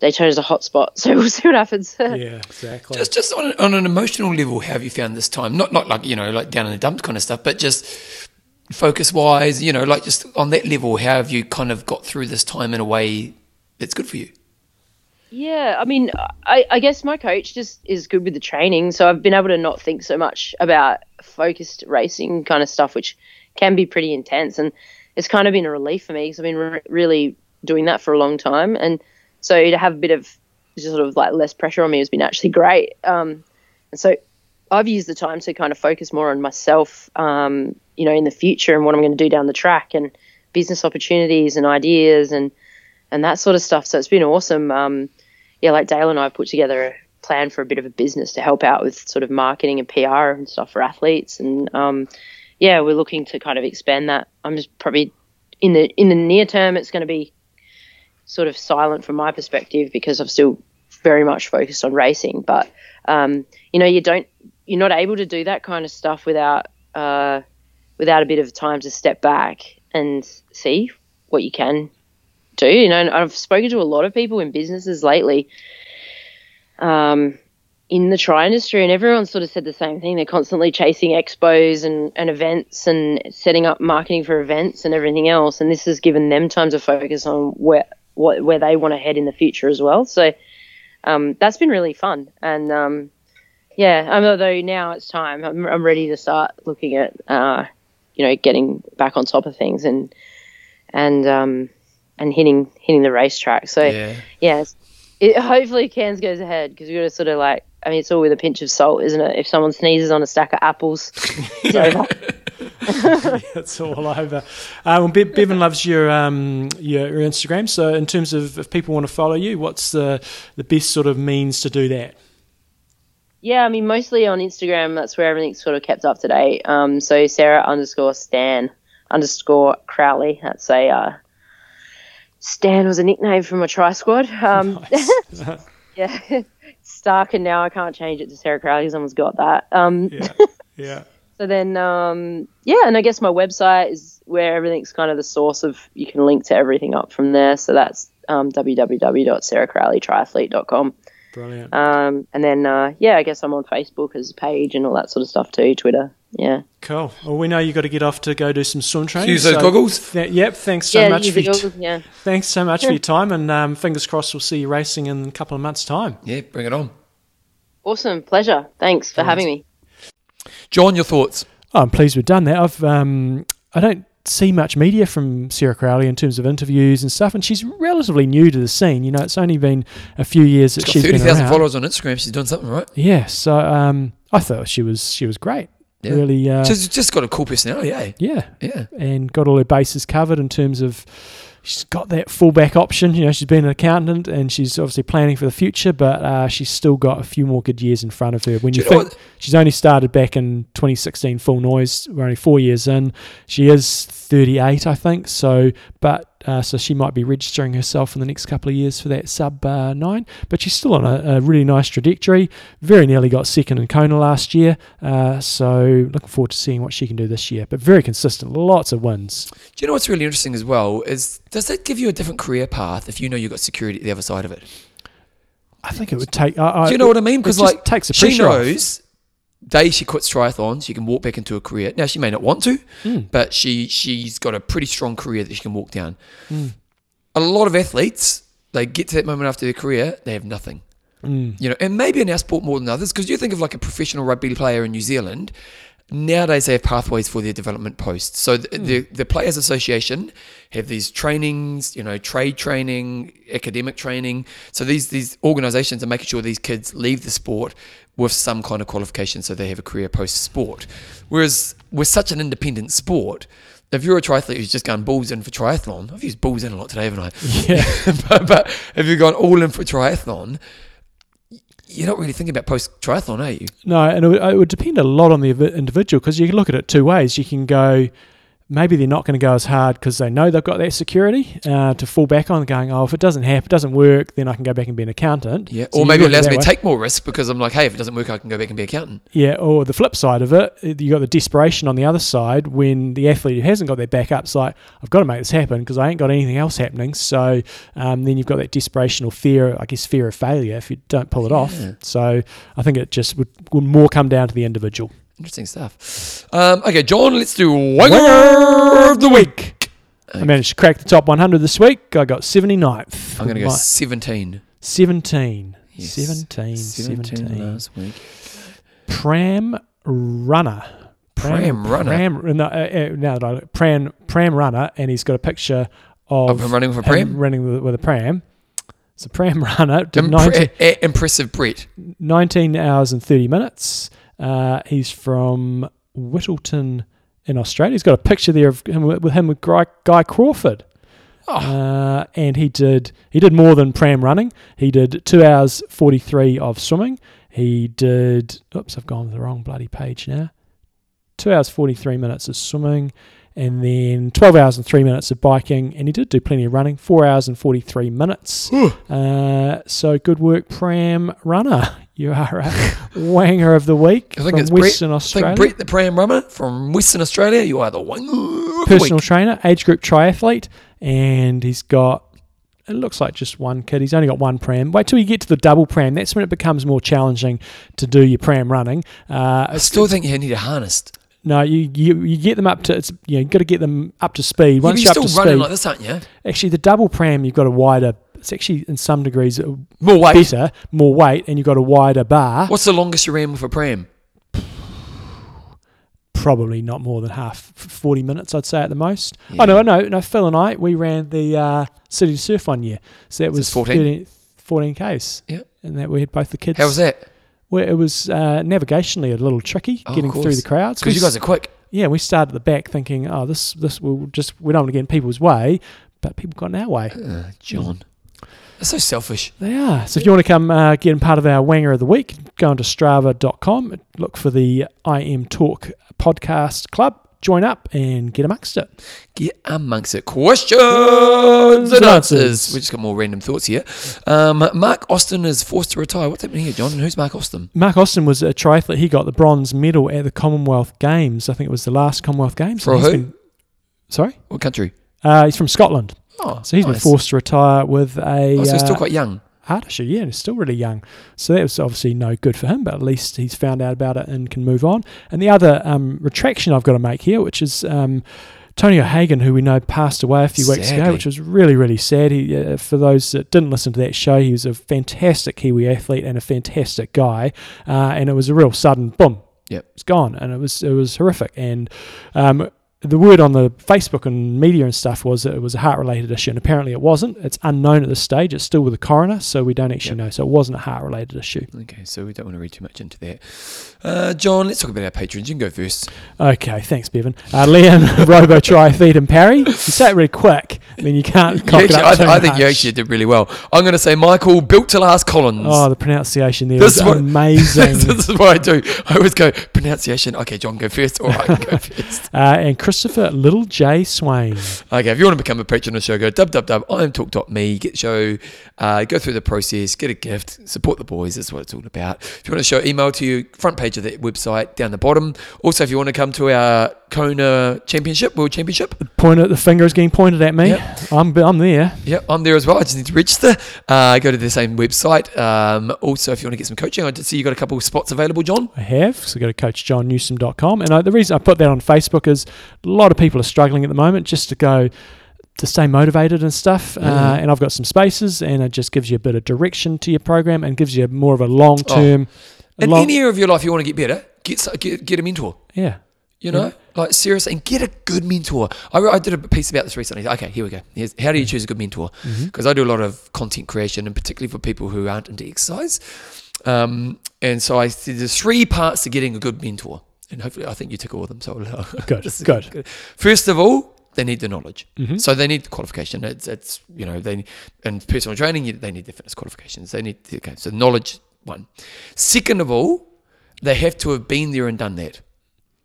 Daytona's a hot spot. So we'll see what happens. Yeah, exactly. Just, just on, on an emotional level, how have you found this time? Not, not like you know, like down in the dumps kind of stuff, but just focus wise, you know, like just on that level, how have you kind of got through this time in a way that's good for you? Yeah, I mean, I, I guess my coach just is good with the training, so I've been able to not think so much about focused racing kind of stuff, which can be pretty intense, and it's kind of been a relief for me because I've been re- really doing that for a long time, and so to have a bit of just sort of like less pressure on me has been actually great. Um, and so I've used the time to kind of focus more on myself, um, you know, in the future and what I'm going to do down the track and business opportunities and ideas and and that sort of stuff. So it's been awesome. Um, yeah, like Dale and I put together a plan for a bit of a business to help out with sort of marketing and PR and stuff for athletes. And um, yeah, we're looking to kind of expand that. I'm just probably in the in the near term, it's going to be sort of silent from my perspective because I'm still very much focused on racing. But um, you know, you don't you're not able to do that kind of stuff without uh, without a bit of time to step back and see what you can do. You know, I've spoken to a lot of people in businesses lately um, in the tri industry, and everyone sort of said the same thing. They're constantly chasing expos and, and events and setting up marketing for events and everything else. And this has given them time to focus on where what, where they want to head in the future as well. So um, that's been really fun. And um, yeah, um, although now it's time, I'm, I'm ready to start looking at, uh, you know, getting back on top of things and and um, and hitting hitting the racetrack. So Yeah. yeah, it, hopefully Cairns goes ahead because we've got to sort of like, I mean, it's all with a pinch of salt, isn't it? If someone sneezes on a stack of apples, it's over. it's all over. Uh, well, Be- Bevan loves your, um, your your Instagram. So, in terms of if people want to follow you, what's the the best sort of means to do that? Yeah, I mean, mostly on Instagram, that's where everything's sort of kept up to date. Um, so Sarah underscore Stan underscore Crowley. That's a uh, Stan was a nickname from a tri squad. Um, Nice. yeah, Stark, and now I can't change it to Sarah Crowley. Someone's got that. Um, yeah, yeah, So then, um, yeah, and I guess my website is where everything's kind of the source of. You can link to everything up from there. So that's um, www.sarahcrowleytriathlete.com. Brilliant. Um, and then uh, yeah, I guess I'm on Facebook as a page and all that sort of stuff too. Twitter. Yeah. Cool. Well, we know you've got to get off to go do some swim training. Use those goggles? th- yep. Thanks so yeah. much use for the your t- goggles, yeah. thanks so much for your time, and um, fingers crossed we'll see you racing in a couple of months' time. Yeah, bring it on. Awesome. Pleasure. Thanks for having me. John, your thoughts? Oh, I'm pleased we've done that. I've um, I don't see much media from Sarah Crowley in terms of interviews and stuff, and she's relatively new to the scene. You know, it's only been a few years that She's she's thirty been thousand around. followers on Instagram. She's doing something right. Yeah, so um, I thought she was she was great. Yeah. Really, uh, She's just got a cool personality, eh? yeah, Yeah. and got all her bases covered in terms of she's got that fullback option. You know, she's been an accountant and she's obviously planning for the future, but uh, she's still got a few more good years in front of her. When you, you think she's only started back in 2016, full noise, we're only four years in. She is 38, I think. So, but uh, so she might be registering herself in the next couple of years for that sub uh, nine. But she's still on a, a really nice trajectory. Very nearly got second in Kona last year. Uh, so looking forward to seeing what she can do this year. But very consistent, lots of wins. Do you know what's really interesting as well? Is does that give you a different career path if you know you've got security at the other side of it? I think it would take. I I- Do you know what I mean? Because like takes a she pressure off. Day she quits triathlons, she can walk back into a career. Now she may not want to, Mm. but she she's got a pretty strong career that she can walk down. Mm. A lot of athletes they get to that moment after their career, they have nothing. Mm. You know, and maybe in our sport more than others, because you think of like a professional rugby player in New Zealand. Nowadays, they have pathways for their development posts. So the, hmm. the the Players Association have these trainings, you know, trade training, academic training. So these these organisations are making sure these kids leave the sport with some kind of qualification, so they have a career post sport. Whereas we're such an independent sport. If you're a triathlete who's just gone balls in for triathlon, I've used balls in a lot today, haven't I? Yeah. but, but if you've gone all in for triathlon, you're not really thinking about post triathlon, are you? No, and it would, it would depend a lot on the individual because you can look at it two ways. You can go, maybe they're not going to go as hard because they know they've got that security uh, to fall back on, going, oh, if it doesn't happen, it doesn't work, then I can go back and be an accountant. Yeah. So or maybe it allows me to take more risk because I'm like, hey, if it doesn't work, I can go back and be accountant. Yeah, or the flip side of it, you got the desperation on the other side when the athlete who hasn't got their backup's like, I've got to make this happen because I ain't got anything else happening. So um, then you've got that desperation or fear, I guess, fear of failure if you don't pull it off. So I think it just would, would more come down to the individual. Interesting stuff. Um, okay, John, let's do Wanger of the Week. I managed to crack the top 100 this week. I got 79th. I'm going to go My- 17. 17. Yes. 17. 17. last week. Pram runner. Pram runner? Pram, no, uh, uh, now that I look, pram, pram runner, and he's got a picture of, Of him running with a pram? running with, with a pram. It's a pram runner. Impre- 19, eh, impressive Brett. 19 hours and 30 minutes. Uh, he's from Whittleton in Australia. He's got a picture there of him with, him with Guy, Guy Crawford. Oh, Uh, and he did he did more than pram running. He did two hours forty three of swimming. He did oops, I've gone to the wrong bloody page now. Two hours forty three minutes of swimming, and then twelve hours and three minutes of biking. And he did do plenty of running. Four hours and forty three minutes. uh, so good work, pram runner. You are a wanger of the week I think from it's Brett- Western I Australia. think Brett the Pram Runner from Western Australia. You are the Wanger of the personal Week. trainer, age group triathlete, and he's got. It looks like just one kid. He's only got one pram. Wait till you get to the double pram. That's when it becomes more challenging to do your pram running. Uh, I still think you need a harness. no, you, you you get them up to. It's, you know, you got to get them up to speed. Yeah, you're you're up still to running speed, like this, aren't you? actually the double pram, you've got a wider. It's actually in some degrees uh, More weight. better, more weight, and you've got a wider bar. What's the longest you ran with a pram? Probably not more than half, forty minutes, I'd say at the most. Yeah. Oh no, no, no. Phil and I, we ran the uh, City to Surf one year, so that was it's 14? 13 14 k's. Yeah. and that we had both the kids. How was that? Where it was uh, navigationally a little tricky Oh, getting through the crowds. Because you guys are quick. yeah, we started at the back thinking, oh, this this will just we don't want to get in people's way, but people got in our way. Uh, John. That's so selfish. They are. So if you want to come uh, get in part of our Wanger of the Week, go onto strava.com, look for the IMTalk podcast club, join up and get amongst it. Get amongst it. Questions and answers. We just got more random thoughts here. Um, Marc Austin is forced to retire. What's happening here, John? And who's Marc Austin? Marc Austin was a triathlete. He got the bronze medal at the Commonwealth Games. I think it was the last Commonwealth Games. For who? been- sorry? What country? Uh, he's from Scotland. Oh, So he's been forced to retire with a. Oh, so he's still uh, quite young. heart issue. Yeah, and he's still really young. So that was obviously no good for him, but at least he's found out about it and can move on. And the other um, retraction I've got to make here, which is. Um, Tony O'Hagan, who we know passed away a few weeks ago, which was really, really sad. He, uh, for those that didn't listen to that show, he was a fantastic Kiwi athlete and a fantastic guy. Uh, and it was a real sudden boom, Yep. it's gone, and it was it was horrific. And um, the word on the Facebook and media and stuff was that it was a heart related issue, and apparently it wasn't. It's unknown at this stage. It's still with the coroner, so we don't actually know. So it wasn't a heart related issue. Okay, so we don't want to read too much into that. Uh, John, let's talk about our patrons. You can go first. Okay, thanks, Bevan. Uh, Liam, Robo, Feed, and Parry. You say it really quick, then you can't You cock it up I, I think you actually did really well. I'm going to say Michael built to last Collins. Oh, the pronunciation there This is what- amazing. this is what I do. I always go pronunciation. Okay, John, go first. All right, go first. uh, and Christopher Little J Swain. Okay, if you want to become a patron of the show, go dub dub dub. www.imtalk.me, get the show, uh, go through the process, get a gift, support the boys. That's what it's all about. If you want to show email to you, front page of the website, down the bottom. Also, if you want to come to our Kona Championship, World Championship, Point at the finger is getting pointed at me. Yep. I'm I'm there. Yep, I'm there as well. I just need to register. Uh, go to the same website. Um, also, if you want to get some coaching, I did see you got a couple of spots available, John. I have. So go to coachjohnnewsom.com. And I, the reason I put that on Facebook is a lot of people are struggling at the moment just to go to stay motivated and stuff. Uh, Mhm. and I've got some spaces and it just gives you a bit of direction to your program and gives you more of a long term. In long, any area of your life you want to get better, get get, get a mentor. yeah. You know, Yeah. like seriously, and get a good mentor. I, I did a piece about this recently. Okay, here we go. Here's, how do you choose a good mentor? Mm-hmm. Because I do a lot of content creation, and particularly for people who aren't into exercise. Um, and so I there's three parts to getting a good mentor, and hopefully I think you tick all of them. So Good, This is good. First of all, they need the knowledge. Mhm. So they need the qualification. It's, it's you know they and personal training. They need their fitness qualifications. They need okay. So knowledge one. Second of all, they have to have been there and done that.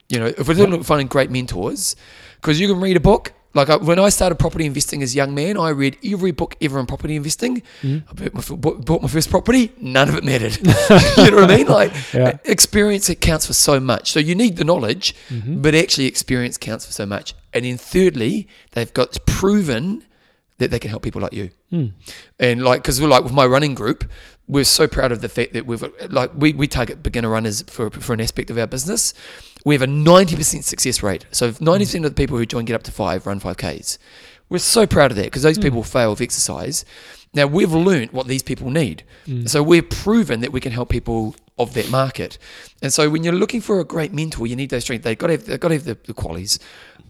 You know, if we're talking about finding great mentors, because you can read a book. Like I, when I started property investing as a young man, I read every book ever on property investing. Mm. I bought my, bought my first property. None of it mattered. you know what I mean? Like Yeah. experience it counts for so much. So you need the knowledge, Mm-hmm. but actually experience counts for so much. And then thirdly, they've got proven that they can help people like you. Mm. And like, because we're like with my running group, we're so proud of the fact that we've like we, we target beginner runners for for an aspect of our business. We have a ninety percent success rate. So if ninety percent mm. of the people who join Get Up to Five run five Ks. We're so proud of that because those mm. people fail with exercise. Now we've learned what these people need. Mm. So we're proven that we can help people of that market. And so when you're looking for a great mentor, you need those strengths. They've got to have, they've got to have the, the qualities.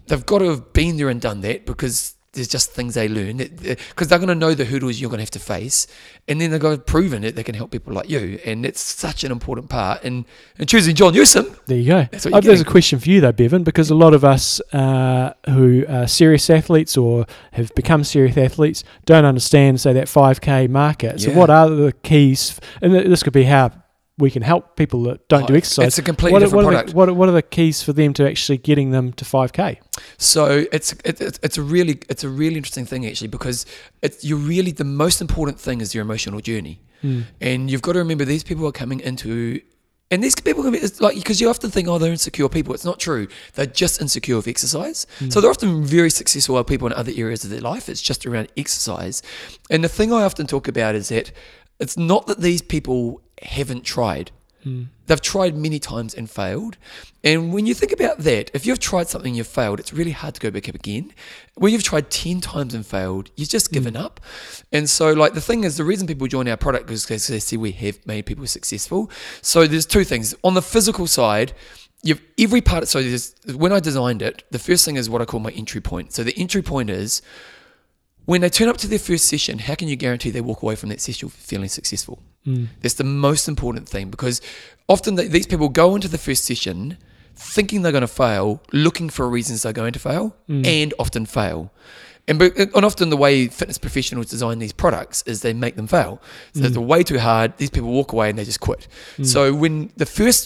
They've got to have been there and done that because there's just things they learn because they're going to know the hurdles you're going to have to face, and then they've got proven that they can help people like you, and it's such an important part. And, and choosing John Newsom, There you go. That's what there's a question for you though, Bevan, because a lot of us uh, who are serious athletes or have become serious athletes don't understand, say, that 5K market. So, Yeah. what are the keys? And this could be how we can help people that don't do Oh, exercise. it's a completely what, different what product. Are the, what, are, what are the keys for them to actually getting them to 5K? So it's it, it's it's a really it's a really interesting thing actually because it's you're really the most important thing is your emotional journey, hmm. and you've got to remember these people are coming into. And these people can be like because you often think, oh, they're insecure people. It's not true. They're just insecure of exercise. Hmm. So they're often very successful people in other areas of their life. It's just around exercise. And the thing I often talk about is that it's not that these people haven't tried. Hmm. They've tried many times and failed. And when you think about that, if you've tried something and you've failed, it's really hard to go back up again. When you've tried 10 times and failed, you've just hmm. given up. And so, like, the thing is, the reason people join our product is because they see we have made people successful. So, there's two things. On the physical side, you've every part. So, there's, when I designed it, the first thing is what I call my entry point. So, the entry point is when they turn up to their first session, how can you guarantee they walk away from that session feeling successful? Hmm. That's the most important thing because often th these people go into the first session thinking they're going to fail, looking for reasons they're going to fail, hmm. and often fail. And, uh, and often the way fitness professionals design these products is they make them fail. So they're hmm. way too hard. These people walk away and they just quit. So when the first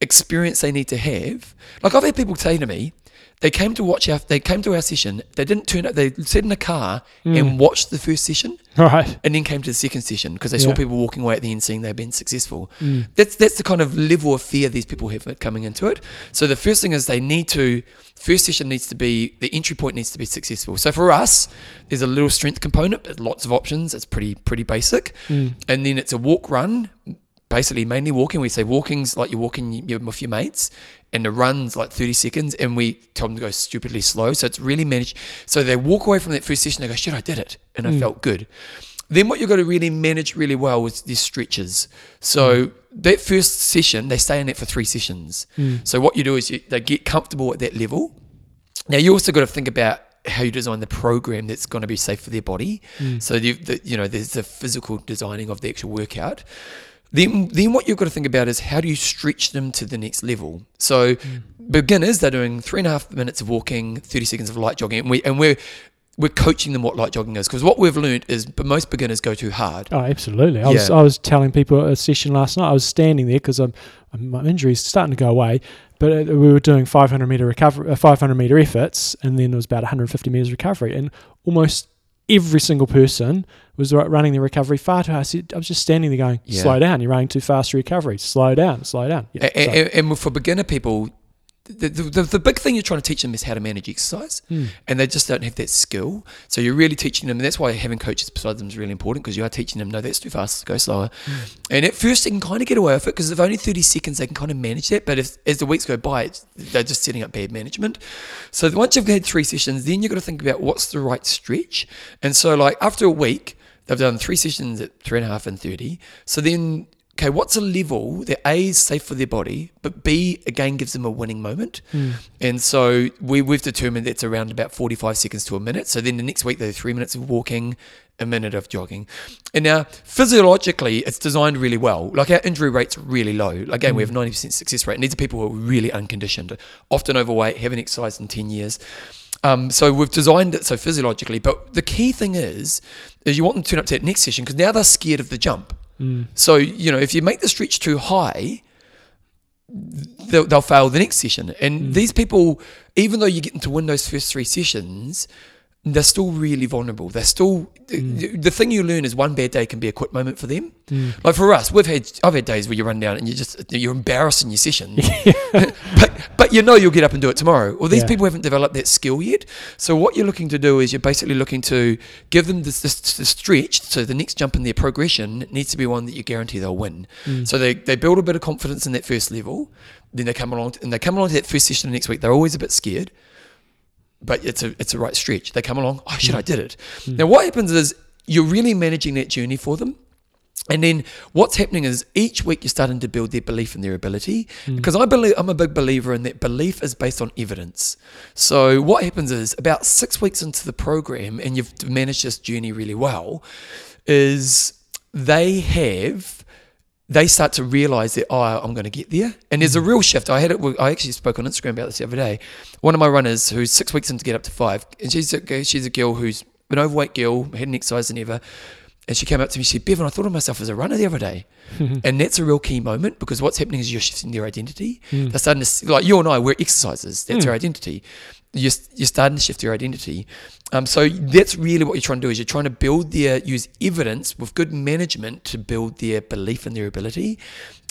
experience they need to have, like I've had people say to me, They came to watch our. They came to our session. They didn't turn up. They sat in a car Mm. and watched the first session, Right. and then came to the second session because they saw people walking away at the end seeing they've been successful. Mm. That's that's the kind of level of fear these people have coming into it. So the first thing is they need to. First session needs to be the entry point needs to be successful. So for us, there's a little strength component, but lots of options. It's pretty pretty basic, Mm. and then it's a walk run. Basically, mainly walking. We say walking's like you're walking with your mates, and the run's like 30 seconds, and we tell them to go stupidly slow. So it's really managed. So they walk away from that first session, they go, shit, I did it, and I mm. felt good. Then what you've got to really manage really well is these stretches. So mm. that first session, they stay in it for three sessions. Mm. So what you do is you, they get comfortable at that level. Now you also got to think about how you design the program that's going to be safe for their body. So you, the, you know, there's the physical designing of the actual workout. Then, then what you've got to think about is how do you stretch them to the next level. So beginners, they're doing three and a half minutes of walking, 30 seconds of light jogging, and we and we're we're coaching them what light jogging is because what we've learned is but most beginners go too hard. Oh, absolutely. I was I was telling people at a session last night. I was standing there because my injury's starting to go away, but uh, we were doing 500 meter recovery, uh, 500 meter efforts, and then there was about 150 meters recovery, and almost every single person was running the recovery far too hard. I, was just standing there going, Yeah. "Slow down! You're running too fast for recovery. Slow down! Slow down." Yeah, A- so- and, for beginner people, the, the, the, big thing you're trying to teach them is how to manage exercise, Hmm. and they just don't have that skill. So you're really teaching them, and that's why having coaches beside them is really important because you are teaching them, no, that's too fast, go slower. Hmm. And at first, they can kind of get away with it because if only 30 seconds, they can kind of manage that. But if, as the weeks go by, they're just setting up bad management. So once you've had three sessions, then you've got to think about what's the right stretch. And so, like, after a week, they've done three sessions at three and a half and 30. So then okay, what's a level that A is safe for their body, but B again gives them a winning moment. And so we, we've determined that's around about 45 seconds to a minute. So then the next week, they do three minutes of walking, a minute of jogging. And now, physiologically, it's designed really well. Like our injury rate's really low. Again, we have 90% success rate. And these are people who are really unconditioned, often overweight, haven't exercised in 10 years. Um, so we've designed it so physiologically, but the key thing is, is you want them to turn up to that next session because now they're scared of the jump. Mm. So you know, if you make the stretch too high, they'll, they'll fail the next session. And mm. these people, even though you get into Windows first three sessions, they're still really vulnerable. They're still the, mm. the thing you learn is one bad day can be a quit moment for them. Like for us, we've had I've had days where you run down and you just you're embarrassed in your session, but but you know you'll get up and do it tomorrow. Well, these Yeah. people haven't developed that skill yet. So what you're looking to do is you're basically looking to give them this, this, this stretch. So the next jump in their progression needs to be one that you guarantee they'll win. Mm. So they, they build a bit of confidence in that first level. Then they come along and they come along to that first session the next week. They're always a bit scared but it's a it's a right stretch. They come along, oh shit, mm. I did it. Mm. Now what happens is you're really managing that journey for them. And then what's happening is each week you're starting to build their belief in their ability. Because I believe I'm a big believer in that belief is based on evidence. So what happens is about six weeks into the program and you've managed this journey really well, is they have they start to realize that oh I'm going to get there and there's a real shift I had it I actually spoke on Instagram about this the other day one of my runners who's six weeks in to get up to five and she's a, she's a girl who's an overweight girl hadn't exercised in ever and she came up to me she said Bevan I thought of myself as a runner the other day. And that's a real key moment because what's happening is you're shifting their identity. They're starting to like you and I we're exercises that's our identity. You're, you're starting to shift your identity. Um, so that's really what you're trying to do is you're trying to build their use evidence with good management to build their belief in their ability.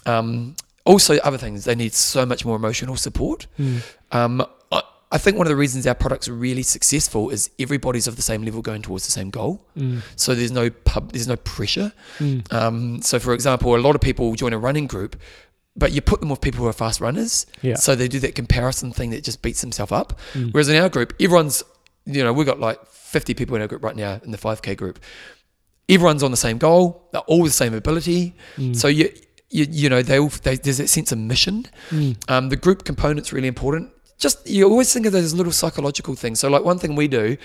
Um, also, other things they need so much more emotional support. Um, I, I think one of the reasons our products are really successful is everybody's of the same level going towards the same goal. Mm. So there's no pub, there's no pressure. Mm. Um, so for example, a lot of people join a running group. But you put them with people who are fast runners, Yeah. so they do that comparison thing that just beats themselves up. Mm. Whereas in our group, everyone's, you know, we've got like 50 people in our group right now in the 5K group. Everyone's on the same goal, they're all the same ability. So you, you, you know, they all, they, there's that sense of mission. Um, the group component's really important. Just, you always think of those little psychological things. So, like, one thing we do,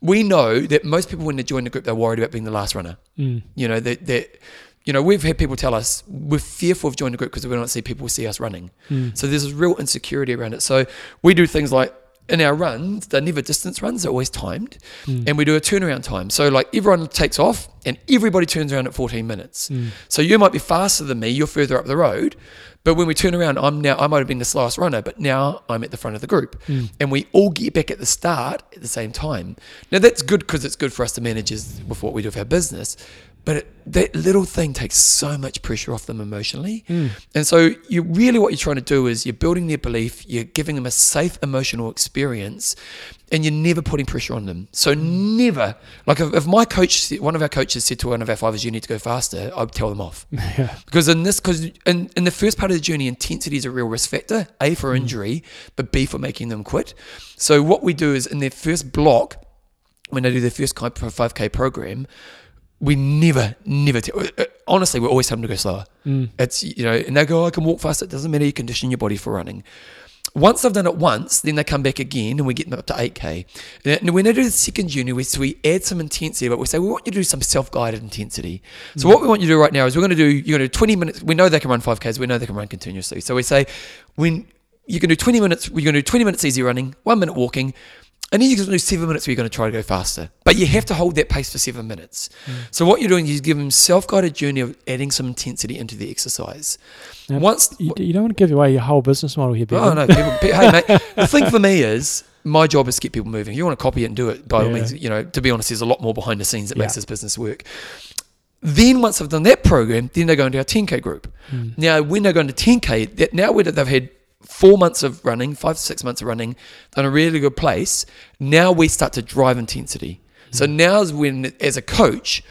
we know that most people, when they join the group, they're worried about being the last runner. Mm. You know, that, that, you know, we've had people tell us we're fearful of joining the group because we don't see people see us running. Mm. So there's this real insecurity around it. So we do things like in our runs, they're never distance runs, they're always timed. Mm. And we do a turnaround time. So like everyone takes off, and everybody turns around at 14 minutes. So you might be faster than me, you're further up the road, but when we turn around, I'm now I might have been the slowest runner, but now I'm at the front of the group, hmm. and we all get back at the start at the same time. Now that's good because it's good for us to manage as- with what we do with our business. But it, that little thing takes so much pressure off them emotionally. Hmm. And so, you really what you're trying to do is you're building their belief, you're giving them a safe emotional experience, and you're never putting pressure on them. So, hmm. never, like if, if my coach, one of our coaches said to one of our fivers, you need to go faster, I'd tell them off. Yeah. Because in this, because in, in the first part of the journey, intensity is a real risk factor. A for hmm. injury, but B for making them quit. So what we do is in their first block, when they do their first 5k program, we never, never. T- uh, uh, honestly, we're always tell them to go slower. Mm. It's you know, and they go, "Oh, "I can walk faster." It doesn't matter. You condition your body for running. Once they've done it once, then they come back again and we get them up to 8K. And when they do the second journey, we, so we add some intensity, but we say, we want you to do some self guided intensity. So, mm. what we want you to do right now is we're going to do, you're going to do 20 minutes. We know they can run 5Ks, we know they can run continuously. So, we say, when you can do 20 minutes, we're going to do 20 minutes easy running, one minute walking, and then you're going to do seven minutes where you're going to try to go faster. But you have to hold that pace for seven minutes. So, what you're doing is give them self guided journey of adding some intensity into the exercise. Now, Once You, you don't want to give away your whole business model here, Oh no, people, pe- hey mate. The thing for me is my job is to get people moving. If you want to copy it and do it, by all means, you know. To be honest, there's a lot more behind the scenes that makes this business work. Then once they've done that program, then they go into our 10k group. Hmm. Now when they go into 10k, that now whether they've had four months of running, five to six months of running, in a really good place. Now we start to drive intensity. So Hmm. now is when, as a coach,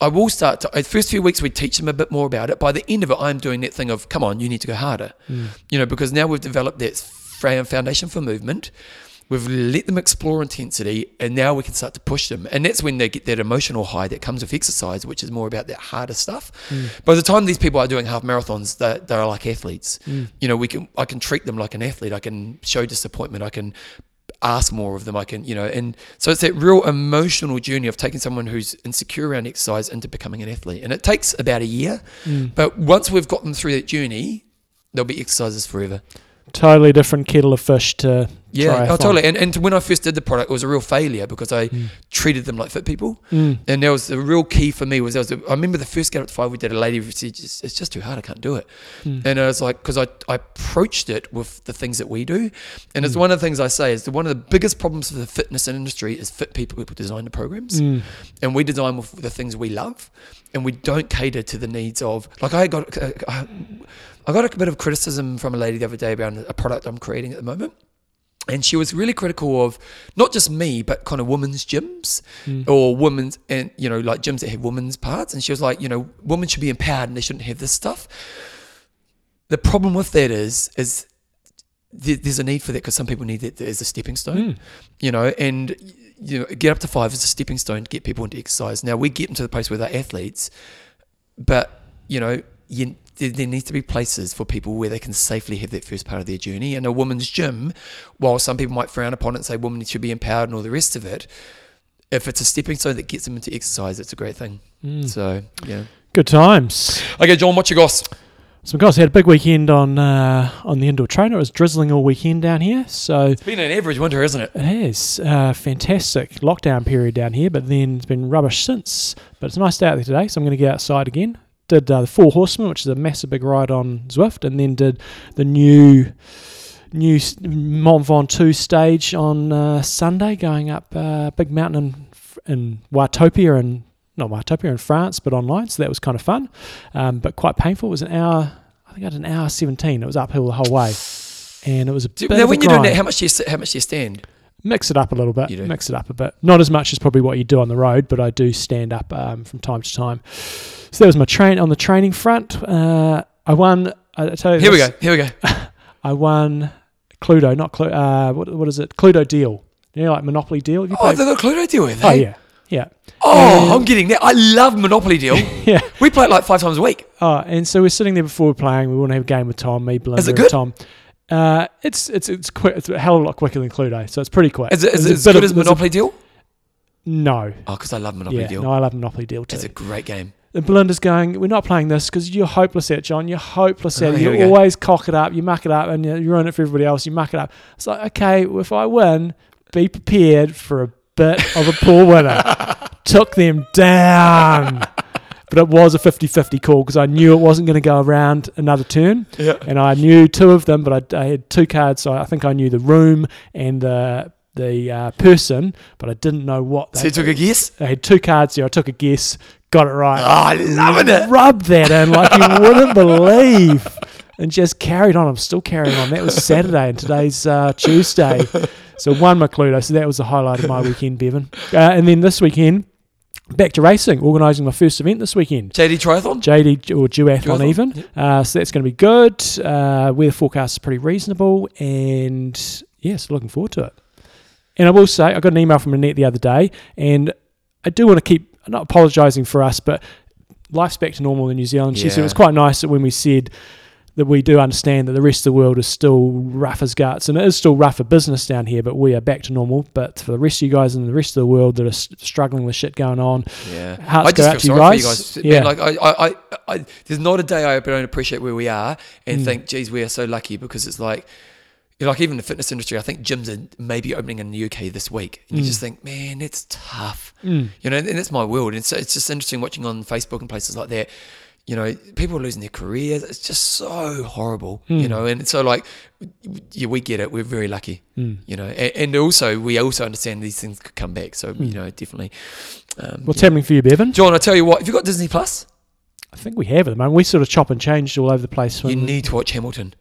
I will start to. The first few weeks we teach them a bit more about it. By the end of it, I'm doing that thing of, come on, you need to go harder. You know, because now we've developed that foundation for movement. We've let them explore intensity, and now we can start to push them. And that's when they get that emotional high that comes with exercise, which is more about that harder stuff. Mm. By the time these people are doing half marathons, they're, they're like athletes. Mm. You know, we can I can treat them like an athlete. I can show disappointment. I can ask more of them. I can, you know, and so it's that real emotional journey of taking someone who's insecure around exercise into becoming an athlete. And it takes about a year, mm. but once we've got them through that journey, there'll be exercises forever. Totally different kettle of fish to Yeah, oh, totally. And, and when I first did the product, it was a real failure because I treated them like fit people. Mm. And that was the real key for me was, there was a, I remember the first Get Up to Five we did, a lady who said, it's just too hard, I can't do it. Mm. And I was like, because I, I approached it with the things that we do. And Mm. it's one of the things I say is that one of the biggest problems for the fitness industry is fit people who design the programs. Mm. And we design with the things we love. And we don't cater to the needs of, like I got, uh, I I got a bit of criticism from a lady the other day about a product I'm creating at the moment. And she was really critical of not just me, but kind of women's gyms Mm. or women's, and you know, like gyms that have women's parts. And she was like, you know, women should be empowered and they shouldn't have this stuff. The problem with that is, is there's a need for that because some people need it as a stepping stone, Mm. you know, and you know, get up to five is a stepping stone to get people into exercise. Now we get them to the place where they're athletes, but you know, you, there, there needs to be places for people where they can safely have that first part of their journey. And a woman's gym, while some people might frown upon it and say women should be empowered and all the rest of it, if it's a stepping stone that gets them into exercise, it's a great thing. Mm. So yeah. Good times. Okay, John, what you got? So guys had a big weekend on uh, on the indoor trainer. It was drizzling all weekend down here, so It's been an average winter, isn't it? it has uh, fantastic lockdown period down here. But then it's been rubbish since. But it's a nice day out there today, so I'm going to get outside again. Did uh, the Four Horsemen, which is a massive big ride on Zwift, and then did the new new Mont Ventoux stage on uh, Sunday, going up uh, big mountain in, in Watopia and not Watopia in France, but online. So that was kind of fun, um, but quite painful. It was an hour. I think I did an hour seventeen. It was uphill the whole way, and it was a Do, bit now, of a when you're doing that, how much do you how much do you stand? Mix it up a little bit. You do? Mix it up a bit. Not as much as probably what you do on the road, but I do stand up um, from time to time. So that was my train on the training front. Uh, I won. I tell you Here we go. Here we go. I won Cluedo, not Cluedo. Uh, what, what is it? Cluedo deal. You know, like Monopoly deal. Have you Oh, played? they've got Cluedo deal with oh eh? yeah, yeah, Oh, I'm getting that. I love Monopoly deal. yeah. we play it like five times a week. Oh, and so we're sitting there before we're playing. We want to have a game with Tom, me, Belinda, Is it and good? Tom. Uh, it's it's it's quick. It's a hell of a lot quicker than Cluedo, so it's pretty quick. Is it, is it as good of- as Monopoly deal? No. Oh, because I love Monopoly Yeah, deal. no, I love Monopoly deal too. it's a great game. And Belinda's going, we're not playing this because you're hopeless at it, John. You're hopeless at Oh, it. You we go. always cock it up. You muck it up and you you ruin it for everybody else. You muck it up. It's like, okay, if I win, be prepared for a bit of a poor winner. Took them down. But it was a 50 50 call because I knew it wasn't going to go around another turn. Yeah. And I knew two of them, but I, I had two cards. So I think I knew the room and the the uh, person, but I didn't know what. So They, you took a guess? I had two cards there. I took a guess, got it right. Oh, loving it. Rubbed that in like you wouldn't believe. And just carried on. I'm still carrying on. That was Saturday, and today's uh, Tuesday. So one Macludo. So that was the highlight of my weekend, Bevan. Uh, and then this weekend, back to racing, organising my first event this weekend. JD Triathlon? JD or duathlon Duathlon, even. yep. Uh, so that's going to be good. Uh, weather forecast is pretty reasonable, and yes, looking forward to it. And I will say, I got an email from Annette the other day, and I do want to keep I'm not apologising for us, but life's back to normal in New Zealand. She said it was quite nice that when we said that we do understand that the rest of the world is still rough as guts, and it is still rough for business down here, but we are back to normal. But for the rest of you guys and the rest of the world that are struggling with shit going on, Yeah. Hearts I go just out to you guys. you Yeah. Man, like, I, I, I, I, there's not a day I don't appreciate where we are and Mm. think, geez, we are so lucky because it's like, like even the fitness industry, I think gyms are maybe opening in the UK this week. And you Mm. just think, man, it's tough. mm, You know, and it's my world. And so it's just interesting watching on Facebook and places like that. You know, people are losing their careers. It's just so horrible. You Mm. know, and so like, yeah, we get it. We're very lucky. mm. You know, and, and also we also understand these things could come back. So Mm. you know, definitely. Um, what's yeah. happening for you, Bevan? John? I tell you what, have you got Disney Plus? I think we have at the moment. We sort of chop and change all over the place. You need to watch Hamilton.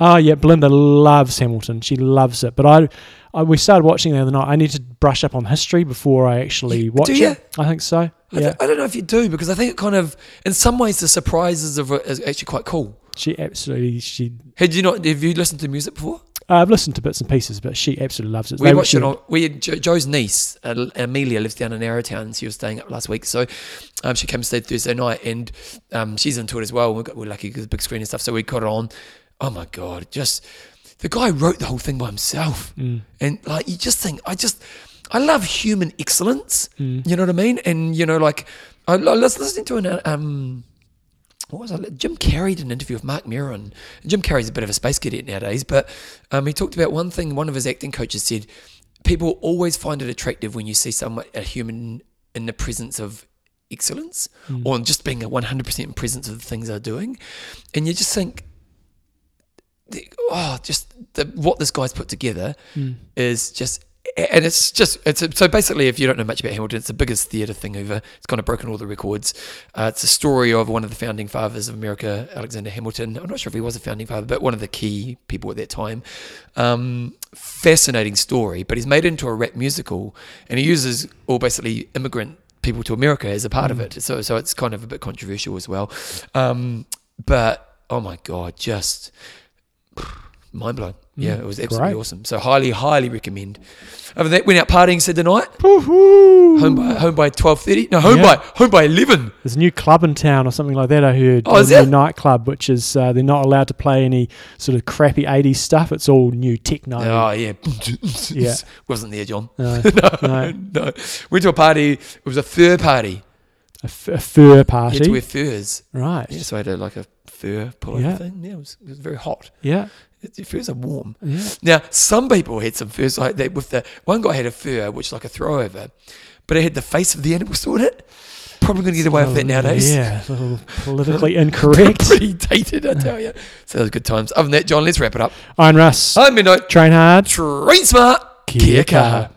Oh yeah, Belinda loves Hamilton. She loves it. But I, I we started watching the other night. I need to brush up on history before I actually watch do it. I think so. I, Yeah, th- I don't know if you do because I think it kind of, in some ways, the surprises of it is actually quite cool. she absolutely. She. Had you not? Have you listened to music before? Uh, I've listened to bits and pieces, but she absolutely loves it. We They- watched it on. We had jo- Joe's niece, uh, Amelia, lives down in Arrowtown. and She was staying up last week, so um, she came and stayed Thursday night, and um, she's into it as well. We got, we're lucky because the big screen and stuff, so we got it on. Oh my god, just the guy wrote the whole thing by himself, Mm, and like you just think, I just, I love human excellence. mm, You know what I mean? And you know, like I, I was listening to an um, what was I? Jim Carrey did an interview with Marc Maron. Jim Carrey's a bit of a space cadet nowadays, but um, he talked about one thing. One of his acting coaches said, "People always find it attractive when you see someone, a human, in the presence of." Excellence, mm. or just being a 100% in presence of the things they're doing. And you just think, oh, just the, what this guy's put together Mm. is just and it's just it's so basically if you don't know much about Hamilton, it's the biggest theatre thing ever. It's kind of broken all the records. Uh, it's a story of one of the founding fathers of America, Alexander Hamilton. I'm not sure if he was a founding father, but one of the key people at that time. Um, fascinating story, but he's made it into a rap musical, and he uses all basically immigrant people to America as a part of it. So so it's kind of a bit controversial as well. Um, but oh my god, just mind blowing. Yeah, it was absolutely Great. awesome. So highly, highly recommend. Other than that, went out partying Saturday night. Woohoo! Home by home by twelve thirty. No, home Yeah. by home by eleven. There's a new club in town or something like that. I heard. Oh, a is new there? nightclub, which is uh, they're not allowed to play any sort of crappy '80s stuff. It's all new techno. Oh yeah, Yeah. Wasn't there, John? No, no, No. Went to a party. It was a fur party. a, f- a fur You had to party. wear furs. right. Yeah, so I had a, like a fur pullover Yeah. thing. Yeah, it was, it was very hot. Yeah. It, the furs are warm. Yeah. Now, some people had some furs like that. With the one guy had a fur, which is like a throwover, but it had the face of the animal still in it. Probably going to get away with that nowadays. Yeah. A little politically incorrect. Pretty dated, I tell you. So those good times. Other than that, John, let's wrap it up. Iron Russ. I'm Midnight. Train hard. Train smart. Kia kaha.